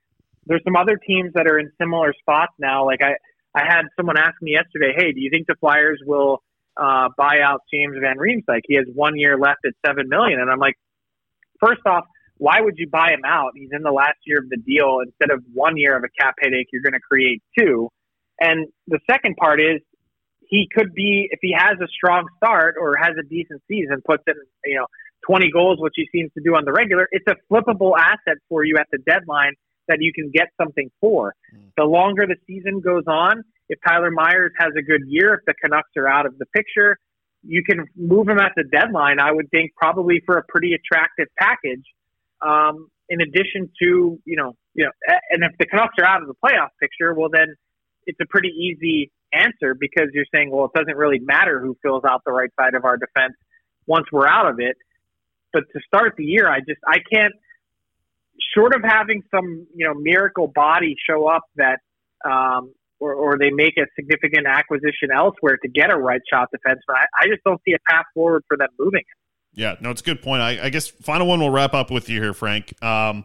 Speaker 6: there's some other teams that are in similar spots now. Like, I I had someone ask me yesterday, "Hey, do you think the Flyers will uh, buy out James Van Riemsdyk? He has one year left at seven million, and I'm like, first off, why would you buy him out? He's in the last year of the deal. Instead of one year of a cap headache, you're going to create two. And the second part is he could be if he has a strong start or has a decent season, puts in you know 20 goals, which he seems to do on the regular. It's a flippable asset for you at the deadline that you can get something for. The longer the season goes on, if Tyler Myers has a good year, if the Canucks are out of the picture, you can move him at the deadline. I would think probably for a pretty attractive package. Um, in addition to you know you know, and if the Canucks are out of the playoff picture, well then it's a pretty easy answer because you're saying, well, it doesn't really matter who fills out the right side of our defense once we're out of it. But to start the year, I just I can't. Short of having some you know miracle body show up that, um, or, or they make a significant acquisition elsewhere to get a right shot defenseman, I, I just don't see a path forward for them moving.
Speaker 5: Yeah, no, it's a good point. I, I guess final one we'll wrap up with you here, Frank. Um,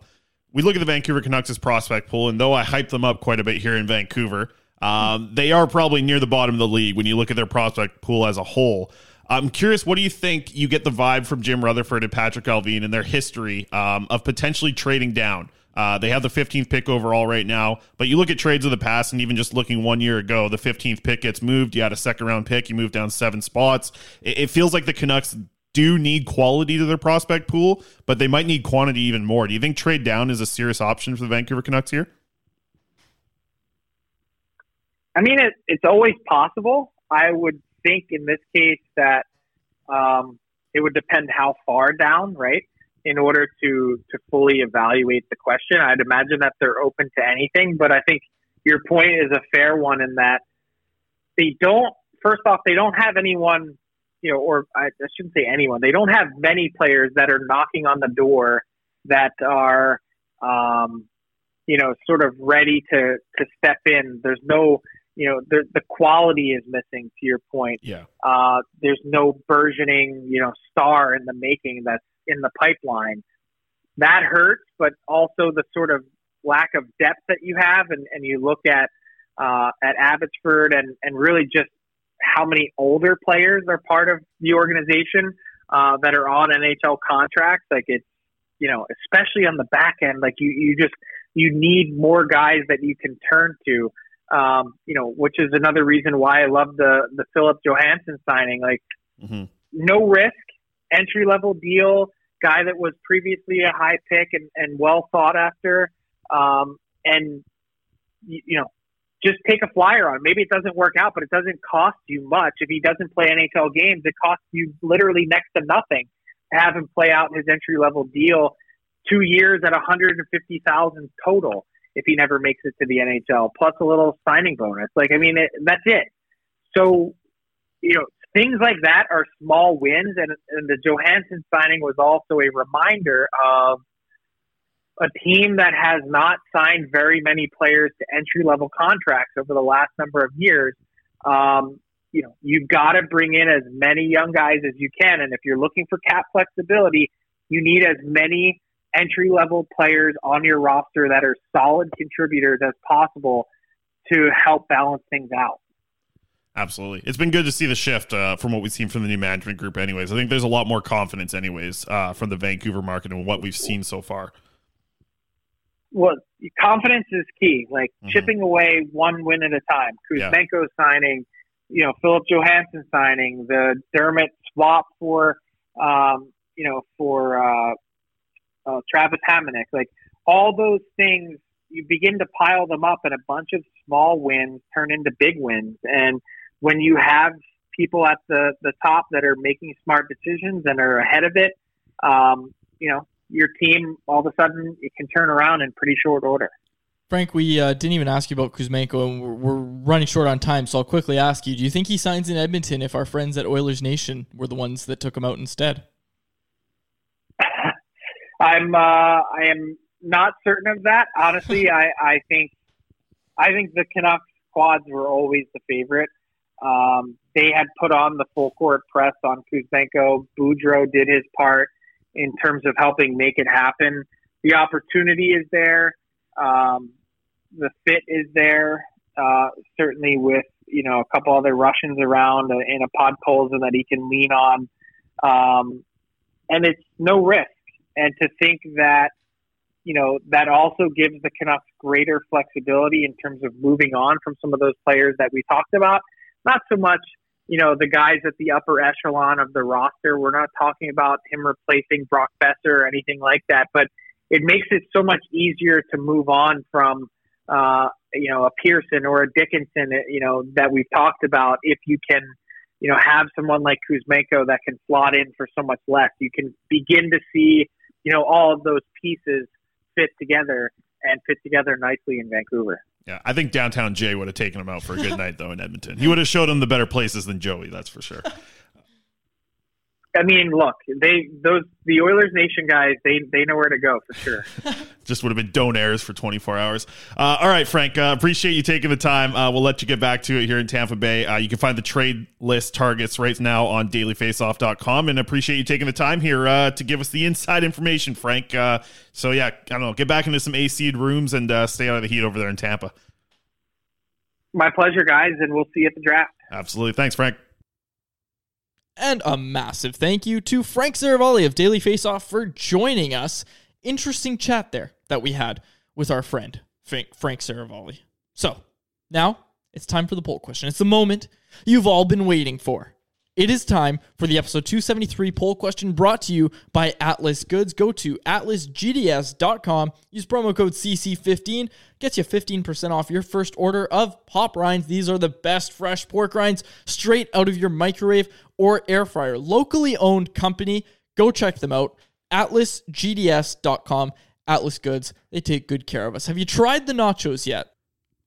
Speaker 5: we look at the Vancouver Canucks' prospect pool, and though I hype them up quite a bit here in Vancouver, um, they are probably near the bottom of the league when you look at their prospect pool as a whole. I'm curious, what do you think you get the vibe from Jim Rutherford and Patrick Allvin and their history um, of potentially trading down? Uh, they have the 15th pick overall right now, but you look at trades of the past, and even just looking one year ago, the 15th pick gets moved. You had a second round pick, you moved down seven spots. It, it feels like the Canucks do need quality to their prospect pool, but they might need quantity even more. Do you think trade down is a serious option for the Vancouver Canucks here?
Speaker 6: I mean, it, it's always possible. I would think in this case that um, it would depend how far down, right? In order to to fully evaluate the question, I'd imagine that they're open to anything. But I think your point is a fair one in that they don't. First off, they don't have anyone, you know, or I, I shouldn't say anyone. They don't have many players that are knocking on the door that are, um, you know, sort of ready to to step in. There's no you know the the quality is missing to your point.
Speaker 5: Yeah.
Speaker 6: Uh there's no burgeoning you know star in the making that's in the pipeline. That hurts but also the sort of lack of depth that you have and and you look at uh at abbotsford and and really just how many older players are part of the organization uh that are on nhl contracts. Like it's you know especially on the back end like you you just you need more guys that you can turn to um, you know, which is another reason why I love the the Philip Johansson signing. Like,
Speaker 5: mm-hmm.
Speaker 6: no risk, entry level deal, guy that was previously a high pick and, and well thought after, um, and you, you know, just take a flyer on. Maybe it doesn't work out, but it doesn't cost you much. If he doesn't play NHL games, it costs you literally next to nothing to have him play out his entry level deal two years at 150,000 total if he never makes it to the NHL, plus a little signing bonus. Like, I mean, it, that's it. So, you know, things like that are small wins, and, and the Johansson signing was also a reminder of a team that has not signed very many players to entry level contracts over the last number of years. Um, you know, you've got to bring in as many young guys as you can, and if you're looking for cap flexibility, you need as many entry level players on your roster that are solid contributors as possible to help balance things out.
Speaker 5: Absolutely. It's been good to see the shift uh, from what we've seen from the new management group, anyways. I think there's a lot more confidence, anyways, uh, from the Vancouver market and what we've seen so far.
Speaker 6: Well, confidence is key, like mm-hmm. chipping away one win at a time. Kuzmenko yeah. signing, you know, Philip Johansson signing, the Dermott swap for, um, you know, for uh, uh, Travis Hamonic. Like all those things, you begin to pile them up, and a bunch of small wins turn into big wins. And when you have people at the, the top that are making smart decisions and are ahead of it, um, you know, your team all of a sudden it can turn around in pretty short order.
Speaker 4: Frank, we uh, didn't even ask you about Kuzmenko, and we're, we're, running short on time, so I'll quickly ask you: Do you think he signs in Edmonton if our friends at Oilers Nation were the ones that took him out instead?
Speaker 6: I'm uh, I am not certain of that. Honestly, I, I think I think the Canucks squads were always the favorite. Um, they had put on the full court press on Kuzmenko. Boudreau did his part in terms of helping make it happen. The opportunity is there. Um, the fit is there. Uh, certainly with you know a couple other Russians around in a pod Podkolzin that he can lean on, um, and it's no risk. And to think that you know that also gives the Canucks greater flexibility in terms of moving on from some of those players that we talked about not so much, you know, the guys at the upper echelon of the roster. We're not talking about him replacing Brock Boeser or anything like that, but it makes it so much easier to move on from, uh, you know, a Pearson or a Dickinson, you know, that we've talked about. If you can, you know, have someone like Kuzmenko that can slot in for so much less, you can begin to see, you know, all of those pieces fit together and fit together nicely in Vancouver.
Speaker 5: Yeah, I think downtown Jay would have taken him out for a good night though in Edmonton. He would have showed him the better places than Joey, that's for sure.
Speaker 6: I mean, look, they those the Oilers Nation guys, they they know where to go for sure.
Speaker 5: Just would have been donairs for 24 hours. Uh, all right, Frank, uh, appreciate you taking the time. Uh, we'll let you get back to it here in Tampa Bay. Uh, you can find the trade list targets right now on dailyfaceoff.com and appreciate you taking the time here uh, to give us the inside information, Frank. Uh, so yeah, I don't know, get back into some AC rooms and stay out of the heat over there in Tampa.
Speaker 6: My pleasure, guys, and we'll see you at the draft.
Speaker 5: Absolutely. Thanks, Frank.
Speaker 4: And a massive thank you to Frank Seravalli of Daily Faceoff for joining us. Interesting chat there that we had with our friend Frank Seravalli. So now it's time for the poll question. It's the moment you've all been waiting for. It is time for the episode 273 poll question brought to you by Atlas Goods. Go to atlasgds.com, use promo code CC15, gets you 15% off your first order of pop rinds. These are the best fresh pork rinds straight out of your microwave or air fryer. Locally owned company. Go check them out. atlasgds.com, Atlas Goods. They take good care of us. Have you tried the nachos yet?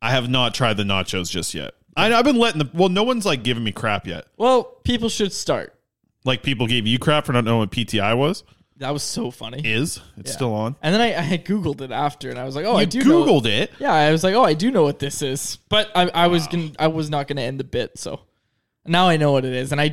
Speaker 5: I have not tried the nachos just yet. I, have been letting the well. No one's like giving me crap yet.
Speaker 4: Well, people should start.
Speaker 5: Like people gave you crap for not knowing what PTI was.
Speaker 4: That was so funny.
Speaker 5: Is it's yeah. still on?
Speaker 4: And then I, I had Googled it after, and I was like, "Oh,
Speaker 5: you
Speaker 4: I do."
Speaker 5: Googled
Speaker 4: know.
Speaker 5: it.
Speaker 4: Yeah, I was like, "Oh, I do know what this is," but I, I was gonna, I was not going to end the bit, so now I know what it is, and I.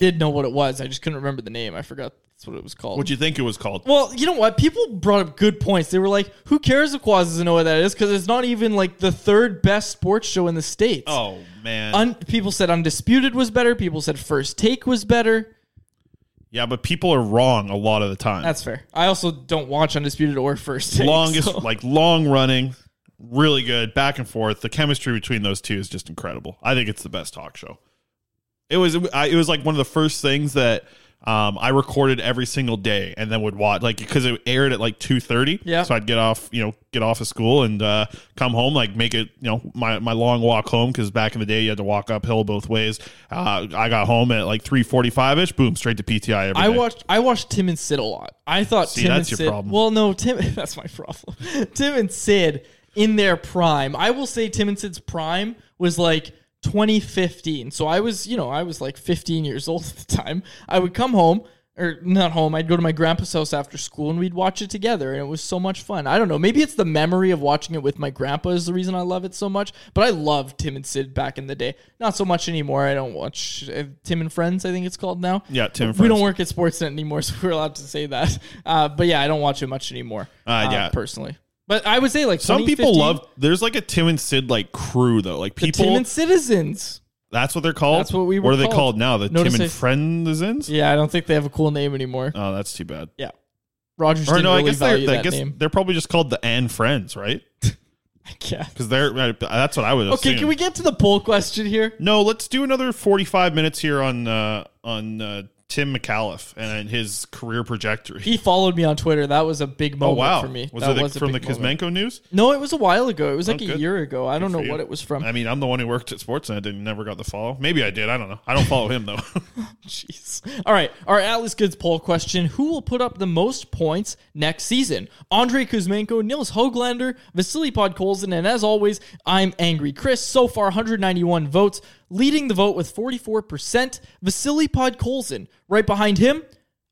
Speaker 4: Did know what it was. I just couldn't remember the name. I forgot that's what it was called.
Speaker 5: What'd you think it was called?
Speaker 4: Well, you know what? People brought up good points. They were like, "Who cares if Quaz doesn't know what that is?" Because it's not even like the third best sports show in the states.
Speaker 5: Oh man.
Speaker 4: Un- people said Undisputed was better. People said First Take was better.
Speaker 5: yeah, but people are wrong a lot of the time.
Speaker 4: That's fair. I also don't watch Undisputed or First Take.
Speaker 5: longest,
Speaker 4: so-
Speaker 5: like long running, really good, back and forth. The chemistry between those two is just incredible. I think it's the best talk show. It was I, it was like one of the first things that um, I recorded every single day and then would watch like because it aired at like two thirty.
Speaker 4: Yeah.
Speaker 5: So I'd get off you know get off of school and uh, come home like make it you know my my long walk home because back in the day you had to walk uphill both ways. Uh, I got home at like three forty five ish. Boom, straight to PTI. Every
Speaker 4: I
Speaker 5: day.
Speaker 4: watched I watched Tim and Sid a lot. I thought
Speaker 5: See,
Speaker 4: Tim
Speaker 5: that's
Speaker 4: and
Speaker 5: your
Speaker 4: Sid.
Speaker 5: problem.
Speaker 4: Well, no, Tim. That's my problem. Tim and Sid in their prime. I will say Tim and Sid's prime was like 2015. So I was, you know, I was like 15 years old at the time. I would come home. Or not home. I'd go to my grandpa's house after school and we'd watch it together, and it was so much fun. I don't know. Maybe it's the memory of watching it with my grandpa is the reason I love it so much. But I loved Tim and Sid back in the day. Not so much anymore. I don't watch uh, Tim and Friends. I think it's called now.
Speaker 5: Yeah, Tim and
Speaker 4: We don't work at Sportsnet anymore, so we're allowed to say that. Uh, but yeah, I don't watch it much anymore.
Speaker 5: Uh, yeah.
Speaker 4: personally. But I would say like
Speaker 5: Some people love. There's like a Tim and Sid like crew though. Like
Speaker 4: the
Speaker 5: people.
Speaker 4: Tim and Citizens.
Speaker 5: that's what they're called.
Speaker 4: That's what we were.
Speaker 5: What are they
Speaker 4: called.
Speaker 5: called now? The
Speaker 4: Notice
Speaker 5: Tim and Friends.
Speaker 4: Yeah, I don't think they have a cool name anymore.
Speaker 5: Oh, that's too bad.
Speaker 4: Yeah, Rogers
Speaker 5: Or
Speaker 4: didn't
Speaker 5: no, I
Speaker 4: really
Speaker 5: guess they're.
Speaker 4: value
Speaker 5: I
Speaker 4: that
Speaker 5: guess
Speaker 4: name.
Speaker 5: they're probably just called the and Friends, right?
Speaker 4: Yeah.
Speaker 5: Because they're. uh, That's what I would.
Speaker 4: Okay,
Speaker 5: assume.
Speaker 4: can we get to the poll question here?
Speaker 5: No, let's do another 45 minutes here on uh, on uh, Tim Micallef and uh, his career trajectory.
Speaker 4: He followed me on Twitter. That was a big
Speaker 5: oh
Speaker 4: moment
Speaker 5: wow!
Speaker 4: for me.
Speaker 5: Was
Speaker 4: that
Speaker 5: it
Speaker 4: was
Speaker 5: from the
Speaker 4: moment.
Speaker 5: Kuzmenko news?
Speaker 4: No, it was a while ago. It was
Speaker 5: Oh,
Speaker 4: like a year ago. I don't know what it was from.
Speaker 5: I mean, I'm the one who worked at Sportsnet and never got the follow. Maybe I did. I don't know. I don't follow him though.
Speaker 4: Jeez. All right. Our Atlas Goods poll question Who will put up the most points next season? Andrei Kuzmenko, Nils Hoglander, Vasily Podkolzin, and as always, I'm Angry Chris. So far, 191 votes. Leading the vote with 44%, Vasily Podkolzin. Right behind him,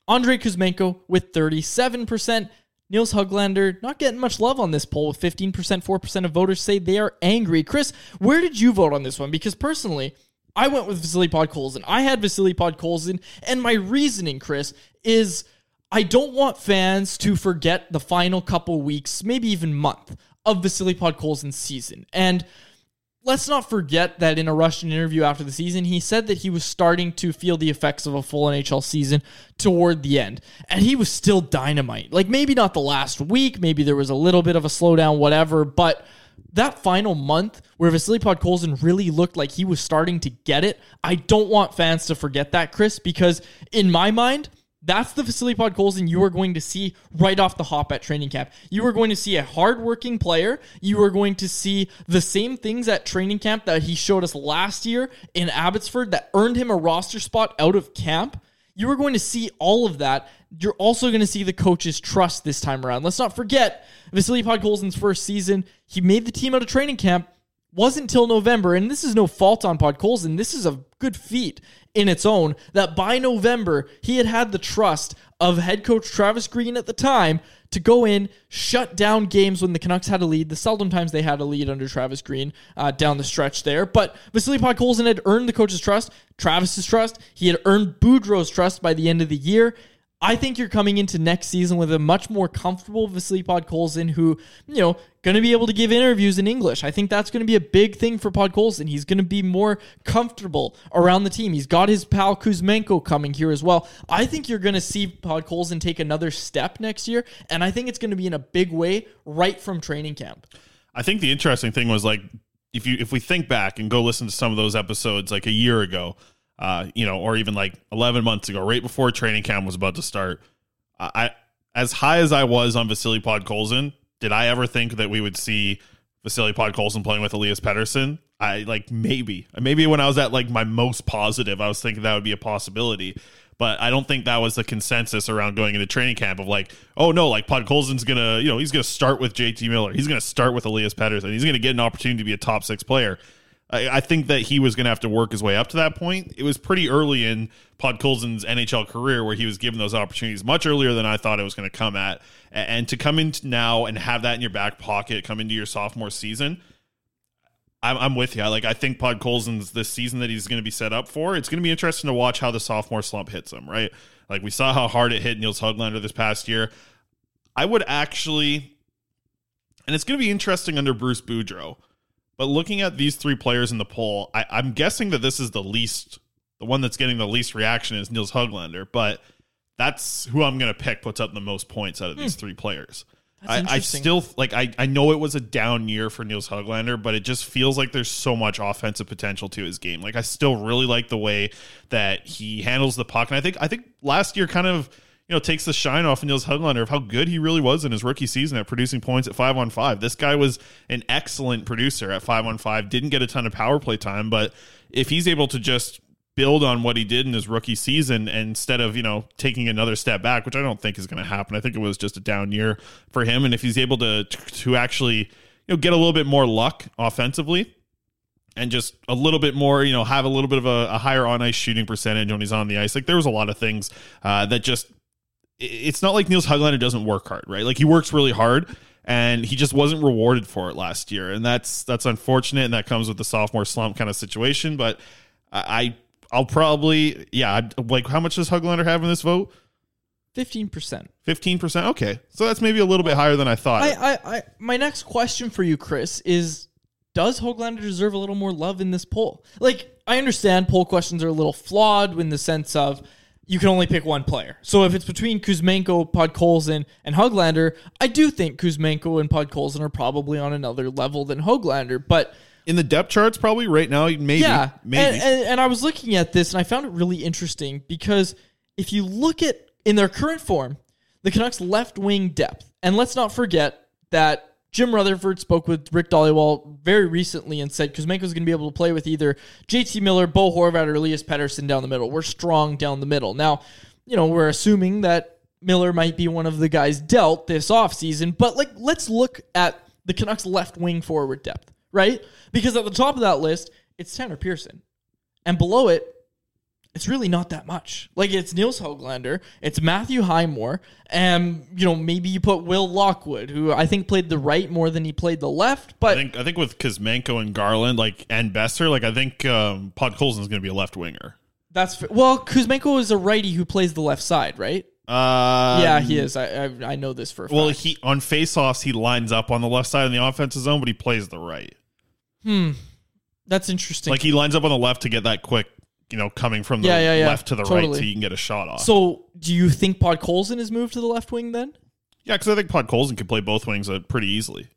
Speaker 4: Andrei Kuzmenko with 37%. Nils Höglander not getting much love on this poll with 15%, 4% of voters say they are angry. Chris, where did you vote on this one? Because personally, I went with Vasily Podkolzin. I had Vasily Podkolzin, and my reasoning, Chris, is I don't want fans to forget the final couple weeks, maybe even month of Vasily Podkolzin's season. And let's not forget that in a Russian interview after the season, he said that he was starting to feel the effects of a full NHL season toward the end. And he was still dynamite. Like maybe not the last week, maybe there was a little bit of a slowdown, whatever, but that final month where Vasily Podkolzin really looked like he was starting to get it, I don't want fans to forget that, Chris, because in my mind, that's the Vasily Podkolzin you are going to see right off the hop at training camp. You are going to see a hardworking player. You are going to see the same things at training camp that he showed us last year in Abbotsford that earned him a roster spot out of camp. You are going to see all of that. You're also going to see the coach's trust this time around. Let's not forget Vasily Podkolzin's first season. He made the team out of training camp wasn't until November, and this is no fault on Podkolzin. This is a good feat in its own that by November he had had the trust of head coach Travis Green at the time to go in, shut down games when the Canucks had a lead. The seldom times they had a lead under Travis Green uh, down the stretch there, but Vasily Podkolzin had earned the coach's trust, Travis's trust. He had earned Boudreau's trust by the end of the year. I think you're coming into next season with a much more comfortable Vasily Podkolzin who, you know, going to be able to give interviews in English. I think that's going to be a big thing for Podkolzin. He's going to be more comfortable around the team. He's got his pal Kuzmenko coming here as well. I think you're going to see Podkolzin take another step next year, and I think it's going to be in a big way right from training camp.
Speaker 5: I think the interesting thing was like if you if we think back and go listen to some of those episodes like a year ago, uh, you know, or even like 11 months ago, right before training camp was about to start, I as high as I was on Vasily Podkolzin, did I ever think that we would see Vasily Podkolzin playing with Elias Pettersson? I like maybe maybe when I was at like my most positive, I was thinking that would be a possibility. But I don't think that was the consensus around going into training camp of like, oh no, like Podkolzin's gonna, you know, he's gonna start with JT Miller, he's gonna start with Elias Pettersson, he's gonna get an opportunity to be a top six player. I, I think that he was gonna have to work his way up to that point. It was pretty early in Podkolzin's NHL career where he was given those opportunities much earlier than I thought it was gonna come at. And to come in now and have that in your back pocket, come into your sophomore season, I'm, I'm with you. Like I think Podkolzin's this season that he's going to be set up for. It's going to be interesting to watch how the sophomore slump hits him. Right, like we saw how hard it hit Nils Höglander this past year. I would actually, and it's going to be interesting under Bruce Boudreau. But looking at these three players in the poll, I, I'm guessing that this is the least, the one that's getting the least reaction is Nils Hoglander. But that's who I'm going to pick. Puts up the most points out of these hmm. three players. I, I still like I, I know it was a down year for Nils Hoglander, but it just feels like there's so much offensive potential to his game. Like I still really like the way that he handles the puck. And I think I think last year kind of you know takes the shine off of Nils Hoglander of how good he really was in his rookie season at producing points at five on five. This guy was an excellent producer at five on five, didn't get a ton of power play time, but if he's able to just build on what he did in his rookie season instead of you know taking another step back which i don't think is going to happen i think it was just a down year for him and if he's able to to actually you know get a little bit more luck offensively and just a little bit more, you know, have a little bit of a, a higher on ice shooting percentage when he's on the ice. Like there was a lot of things uh, that just, it's not like Nils Höglander doesn't work hard, right? Like he works really hard and he just wasn't rewarded for it last year. And that's, that's unfortunate. And that comes with the sophomore slump kind of situation. But I, I'll probably, yeah, I'd- like how much does Höglander have in this vote?
Speaker 4: 15%.
Speaker 5: 15%. Okay. So that's maybe a little bit higher than I thought.
Speaker 4: I, I, I, my next question for you, Chris, is does Hoglander deserve a little more love in this poll? Like, I understand poll questions are a little flawed in the sense of you can only pick one player. So if it's between Kuzmenko, Podkolzin, and Hoglander, I do think Kuzmenko and Podkolzin are probably on another level than Hoglander. But
Speaker 5: in the depth charts, probably right now, maybe.
Speaker 4: yeah,
Speaker 5: Maybe.
Speaker 4: And, and, and I was looking at this and I found it really interesting because if you look at in their current form, the Canucks left wing depth, and let's not forget that Jim Rutherford spoke with Rick Dhaliwal very recently and said Kuzmenko's going to be able to play with either JT Miller, Bo Horvat, or Elias Pettersson down the middle. We're strong down the middle. Now, you know, we're assuming that Miller might be one of the guys dealt this offseason, but like let's look at the Canucks left wing forward depth, right? Because at the top of that list, it's Tanner Pearson. And below it, it's really not that much. Like it's Nils Hoglander, it's Matthew Highmore, and you know maybe you put Will Lockwood, who I think played the right more than he played the left.
Speaker 5: I
Speaker 4: But
Speaker 5: think I think with Kuzmenko and Garland, like and Boeser, like I think um, Podkolzin's going to be a left winger.
Speaker 4: that's well, Kuzmenko is a righty who plays the left side, right?
Speaker 5: Uh,
Speaker 4: yeah, he is. I, I I know this for a fact.
Speaker 5: Well, he on faceoffs he lines up on the left side in the offensive zone, but he plays the right.
Speaker 4: hmm, that's interesting.
Speaker 5: Like he lines up on the left to get that quick, you know, coming from the
Speaker 4: Yeah, yeah, yeah.
Speaker 5: left to the right, so you can get a shot off.
Speaker 4: so, do you think Podkolzin is moved to the left wing then?
Speaker 5: yeah, because I think Podkolzin can play both wings uh, pretty easily.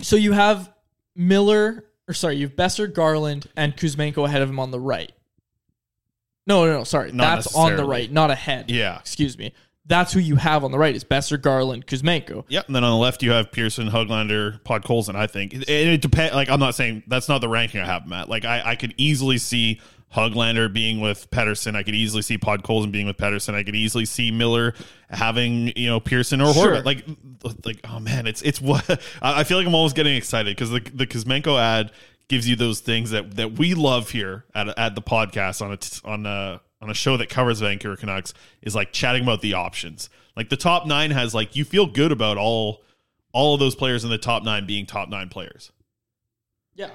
Speaker 4: So you have Miller, or sorry, you have Boeser, Garland, and Kuzmenko ahead of him on the right. No, no, no, sorry.
Speaker 5: Not
Speaker 4: That's on the right, not ahead.
Speaker 5: Yeah.
Speaker 4: Excuse me. That's who you have on the right is Boeser, Garland, Kuzmenko.
Speaker 5: Yep, and then on the left you have Pearson, Hoglander, Podkolzin. I think, and it depends. Like I'm not saying that's not the ranking I have, Matt. Like I, I could easily see Hoglander being with Pettersson. I could easily see Podkolzin being with Pettersson. I could easily see Miller having you know Pearson or
Speaker 4: Sure.
Speaker 5: Horvat. Like, like oh man, it's it's what I feel like I'm almost getting excited because the the Kuzmenko ad gives you those things that that we love here at at the podcast on a on a on a show that covers Vancouver Canucks is like chatting about the options. Like the top nine has like you feel good about all all of those players in the top nine being top nine players.
Speaker 4: Yeah.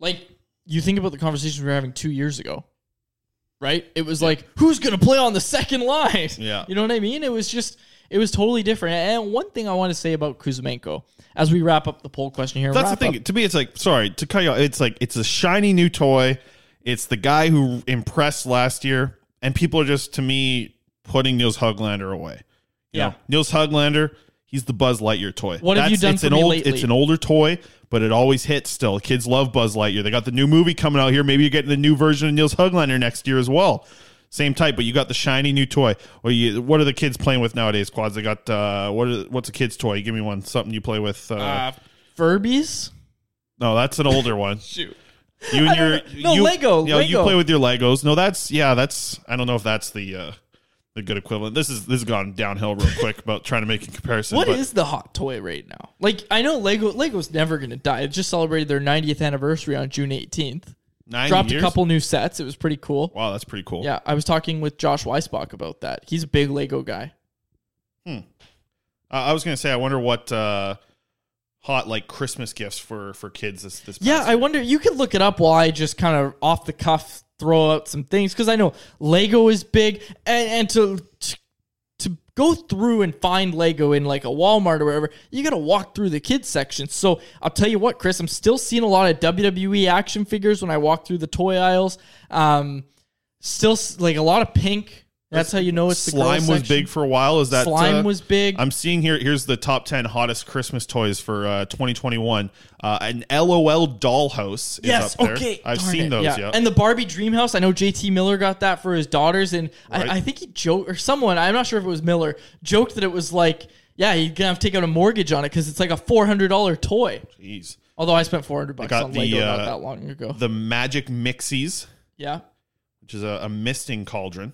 Speaker 4: Like you think about the conversations we were having two years ago. right? It was like who's going to play on the second line?
Speaker 5: Yeah.
Speaker 4: You know what I mean? It was just it was totally different. And one thing I want to say about Kuzmenko as we wrap up the poll question here.
Speaker 5: That's the thing.
Speaker 4: up-
Speaker 5: To me, it's like sorry to cut you. off. It's like it's a shiny new toy. It's the guy who impressed last year, and people are just to me putting Nils Höglander away. You
Speaker 4: Yeah.
Speaker 5: know, Nils Höglander. He's the Buzz Lightyear toy.
Speaker 4: What have you done
Speaker 5: it's
Speaker 4: for
Speaker 5: an
Speaker 4: me
Speaker 5: old,
Speaker 4: lately?
Speaker 5: It's an older toy, but it always hits still. Kids love Buzz Lightyear. They got the new movie coming out here. Maybe you're getting the new version of Nils Höglander next year as well. Same type, but you got the shiny new toy. Or you, what are the kids playing with nowadays? Quads. They got uh, what? Is, what's a kid's toy? Give me one. Something you play with. Uh,
Speaker 4: Uh, Furbies?
Speaker 5: no, that's an older one.
Speaker 4: Shoot.
Speaker 5: You and your.
Speaker 4: No,
Speaker 5: you,
Speaker 4: Lego,
Speaker 5: You, know, you play with your Legos. No, that's yeah. That's I don't know if that's the uh, the good equivalent. This is this has gone downhill real quick about trying to make a comparison.
Speaker 4: What
Speaker 5: but
Speaker 4: is the hot toy right now? Like I know Lego Lego's never going to die. It just celebrated their 90th anniversary on June 18th.
Speaker 5: 90
Speaker 4: Dropped
Speaker 5: years?
Speaker 4: a couple new sets. It was pretty cool.
Speaker 5: Wow, that's pretty cool.
Speaker 4: Yeah, I was talking with Josh Weisbach about that. He's a big Lego guy. Hmm.
Speaker 5: Uh, I was gonna say, I wonder what uh, hot like Christmas gifts for for kids this this.
Speaker 4: Yeah, I wonder. You could look it up while I just kind of off the cuff throw out some things because I know Lego is big, and, and to, to to go through and find Lego in like a Walmart or wherever, you got to walk through the kids section. So I'll tell you what, Chris, I'm still seeing a lot of WWE action figures when I walk through the toy aisles. Um, still like a lot of pink. That's how you know it's the
Speaker 5: slime was
Speaker 4: section.
Speaker 5: big for a while. Is that
Speaker 4: Slime
Speaker 5: uh,
Speaker 4: was big.
Speaker 5: I'm seeing here. Here's the top ten hottest Christmas toys for uh, 2021. Uh, an LOL dollhouse is
Speaker 4: Yes.
Speaker 5: up there.
Speaker 4: Okay.
Speaker 5: I've
Speaker 4: darn
Speaker 5: seen
Speaker 4: it,
Speaker 5: those. Yeah.
Speaker 4: And the Barbie Dream House. I know JT Miller got that for his daughters, and
Speaker 5: Right.
Speaker 4: I, I think he joked or someone. I'm not sure if it was Miller joked that it was like, yeah, he's gonna have to take out a mortgage on it because it's like a four hundred dollar toy.
Speaker 5: Jeez.
Speaker 4: Although I spent four hundred
Speaker 5: They
Speaker 4: bucks on
Speaker 5: the
Speaker 4: Lego
Speaker 5: uh,
Speaker 4: not that long ago.
Speaker 5: the Magic Mixies,
Speaker 4: yeah.
Speaker 5: which is a, a misting cauldron.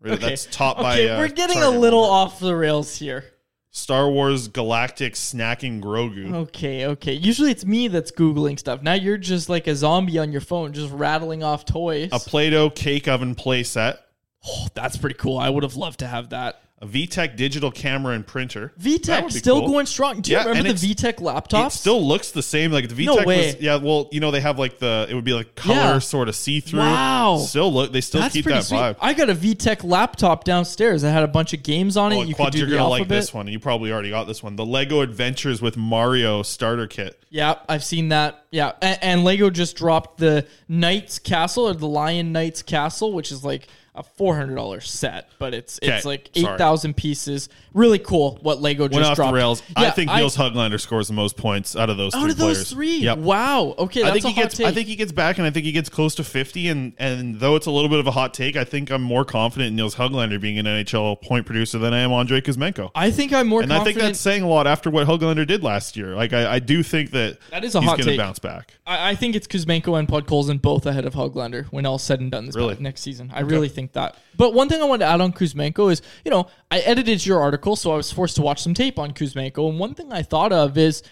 Speaker 5: Really,
Speaker 4: Okay.
Speaker 5: That's taught
Speaker 4: okay,
Speaker 5: by. uh,
Speaker 4: we're getting a little off the rails here.
Speaker 5: Star Wars Galactic Snacking Grogu.
Speaker 4: Okay, okay. Usually it's me that's googling stuff. Now you're just like a zombie on your phone, just rattling off toys.
Speaker 5: A Play-Doh cake oven playset.
Speaker 4: Oh, that's pretty cool. I would have loved to have that.
Speaker 5: A VTech digital camera and printer.
Speaker 4: VTech still
Speaker 5: cool.
Speaker 4: going strong. Do you
Speaker 5: Yeah,
Speaker 4: remember the VTech laptops?
Speaker 5: It still looks the same. Like the VTech
Speaker 4: No way.
Speaker 5: was, yeah. Well, you know they have like the it would be like color
Speaker 4: Yeah.
Speaker 5: sort of see through.
Speaker 4: Wow.
Speaker 5: Still look. They still
Speaker 4: That's
Speaker 5: keep that
Speaker 4: sweet.
Speaker 5: vibe.
Speaker 4: I got a VTech laptop downstairs that had a bunch of games on it.
Speaker 5: Oh,
Speaker 4: you
Speaker 5: Quad,
Speaker 4: could do
Speaker 5: you're gonna like this one. You probably already got this one. The Lego Adventures with Mario starter kit.
Speaker 4: Yeah, I've seen that. Yeah, and, and Lego just dropped the Knights Castle or the Lion Knights Castle, which is like a four hundred dollars set, but it's it's like eight thousand pieces. Really cool. What Lego just
Speaker 5: Went off
Speaker 4: dropped.
Speaker 5: the rails. I
Speaker 4: Yeah,
Speaker 5: think Nils Höglander scores the most points out of those
Speaker 4: out
Speaker 5: three
Speaker 4: of those
Speaker 5: players.
Speaker 4: three.
Speaker 5: Yep.
Speaker 4: Wow. Okay,
Speaker 5: I think
Speaker 4: a
Speaker 5: he
Speaker 4: hot
Speaker 5: gets.
Speaker 4: take.
Speaker 5: I think he gets back, and I think he gets close to fifty. And and though it's a little bit of a hot take, I think I'm more confident in Nils Höglander being an NHL point producer than I am Andrei Kuzmenko.
Speaker 4: I think I'm more
Speaker 5: and I
Speaker 4: confident.
Speaker 5: think that's saying a lot after what Höglander did last year. Like I, I do think that
Speaker 4: That is a
Speaker 5: he's
Speaker 4: hot
Speaker 5: going to
Speaker 4: take.
Speaker 5: bounce back.
Speaker 4: I, I think it's Kuzmenko and Podkolzin both ahead of Hoglander when all said and done this
Speaker 5: Really?
Speaker 4: next season. I really think that. But one thing I wanted to add on Kuzmenko is, you know, I edited your article, so I was forced to watch some tape on Kuzmenko. And one thing I thought of is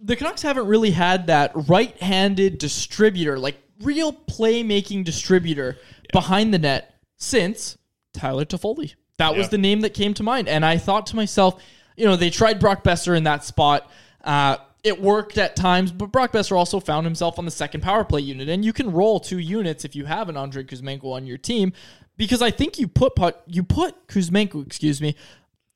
Speaker 4: the Canucks haven't really had that right-handed distributor, like real playmaking distributor behind the net since Tyler Toffoli. That was the name that came to mind. And I thought to myself, you know, they tried Brock Boeser in that spot. Uh, it worked at times, but Brock Boeser also found himself on the second power play unit. And you can roll two units if you have an Andrei Kuzmenko on your team, because I think you put put you put Kuzmenko, excuse me,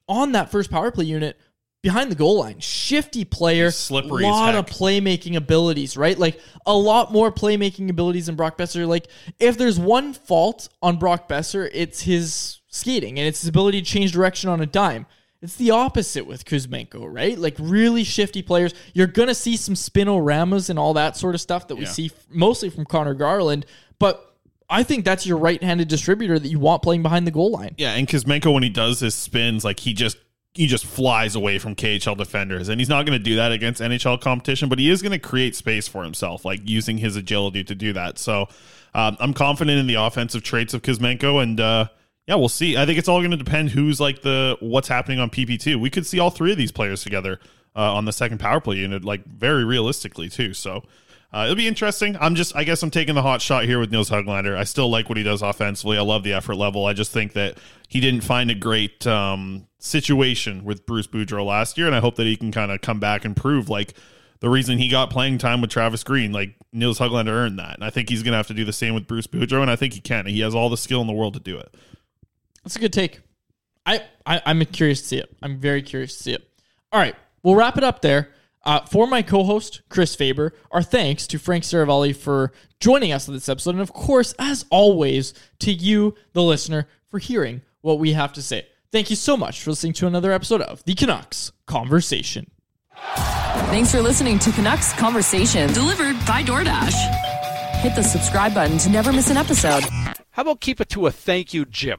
Speaker 4: on that first power play unit behind the goal line. Shifty player,
Speaker 5: He's slippery
Speaker 4: lot of playmaking abilities, right? Like a lot more playmaking abilities than Brock Boeser. Like if there's one fault on Brock Boeser, it's his skating and it's his ability to change direction on a dime. It's the opposite with Kuzmenko, right? Like really shifty players. You're gonna see some spinoramas and all that sort of stuff that we
Speaker 5: Yeah.
Speaker 4: see f- mostly from Conor Garland, but I think that's your right-handed distributor that you want playing behind the goal line.
Speaker 5: Yeah, and Kuzmenko when he does his spins, like he just he just flies away from KHL defenders, and he's not going to do that against NHL competition, but he is going to create space for himself, like using his agility to do that. So um, I'm confident in the offensive traits of Kuzmenko, and uh, yeah, we'll see. I think it's all going to depend who's like the what's happening on PP2. We could see all three of these players together uh, on the second power play unit, like very realistically too. So. Uh, it'll be interesting. I'm just, I guess I'm taking the hot shot here with Nils Höglander. I still like what he does offensively. I love the effort level. I just think that he didn't find a great um, situation with Bruce Boudreau last year, and I hope that he can kind of come back and prove like the reason he got playing time with Travis Green. Like Nils Höglander earned that, and I think he's going to have to do the same with Bruce Boudreau, and I think he can. He has all the skill in the world to do it.
Speaker 4: That's a good take. I, I I'm curious to see it. I'm very curious to see it. All right, we'll wrap it up there. Uh, for my co-host Chris Faber, our thanks to Frank Seravalli for joining us on this episode, and of course, as always, to you, the listener, for hearing what we have to say. Thank you so much for listening to another episode of the Canucks Conversation.
Speaker 7: Thanks for listening to Canucks Conversation, delivered by DoorDash. Hit the subscribe button to never miss an episode.
Speaker 8: How about keep it to a thank you, Jim?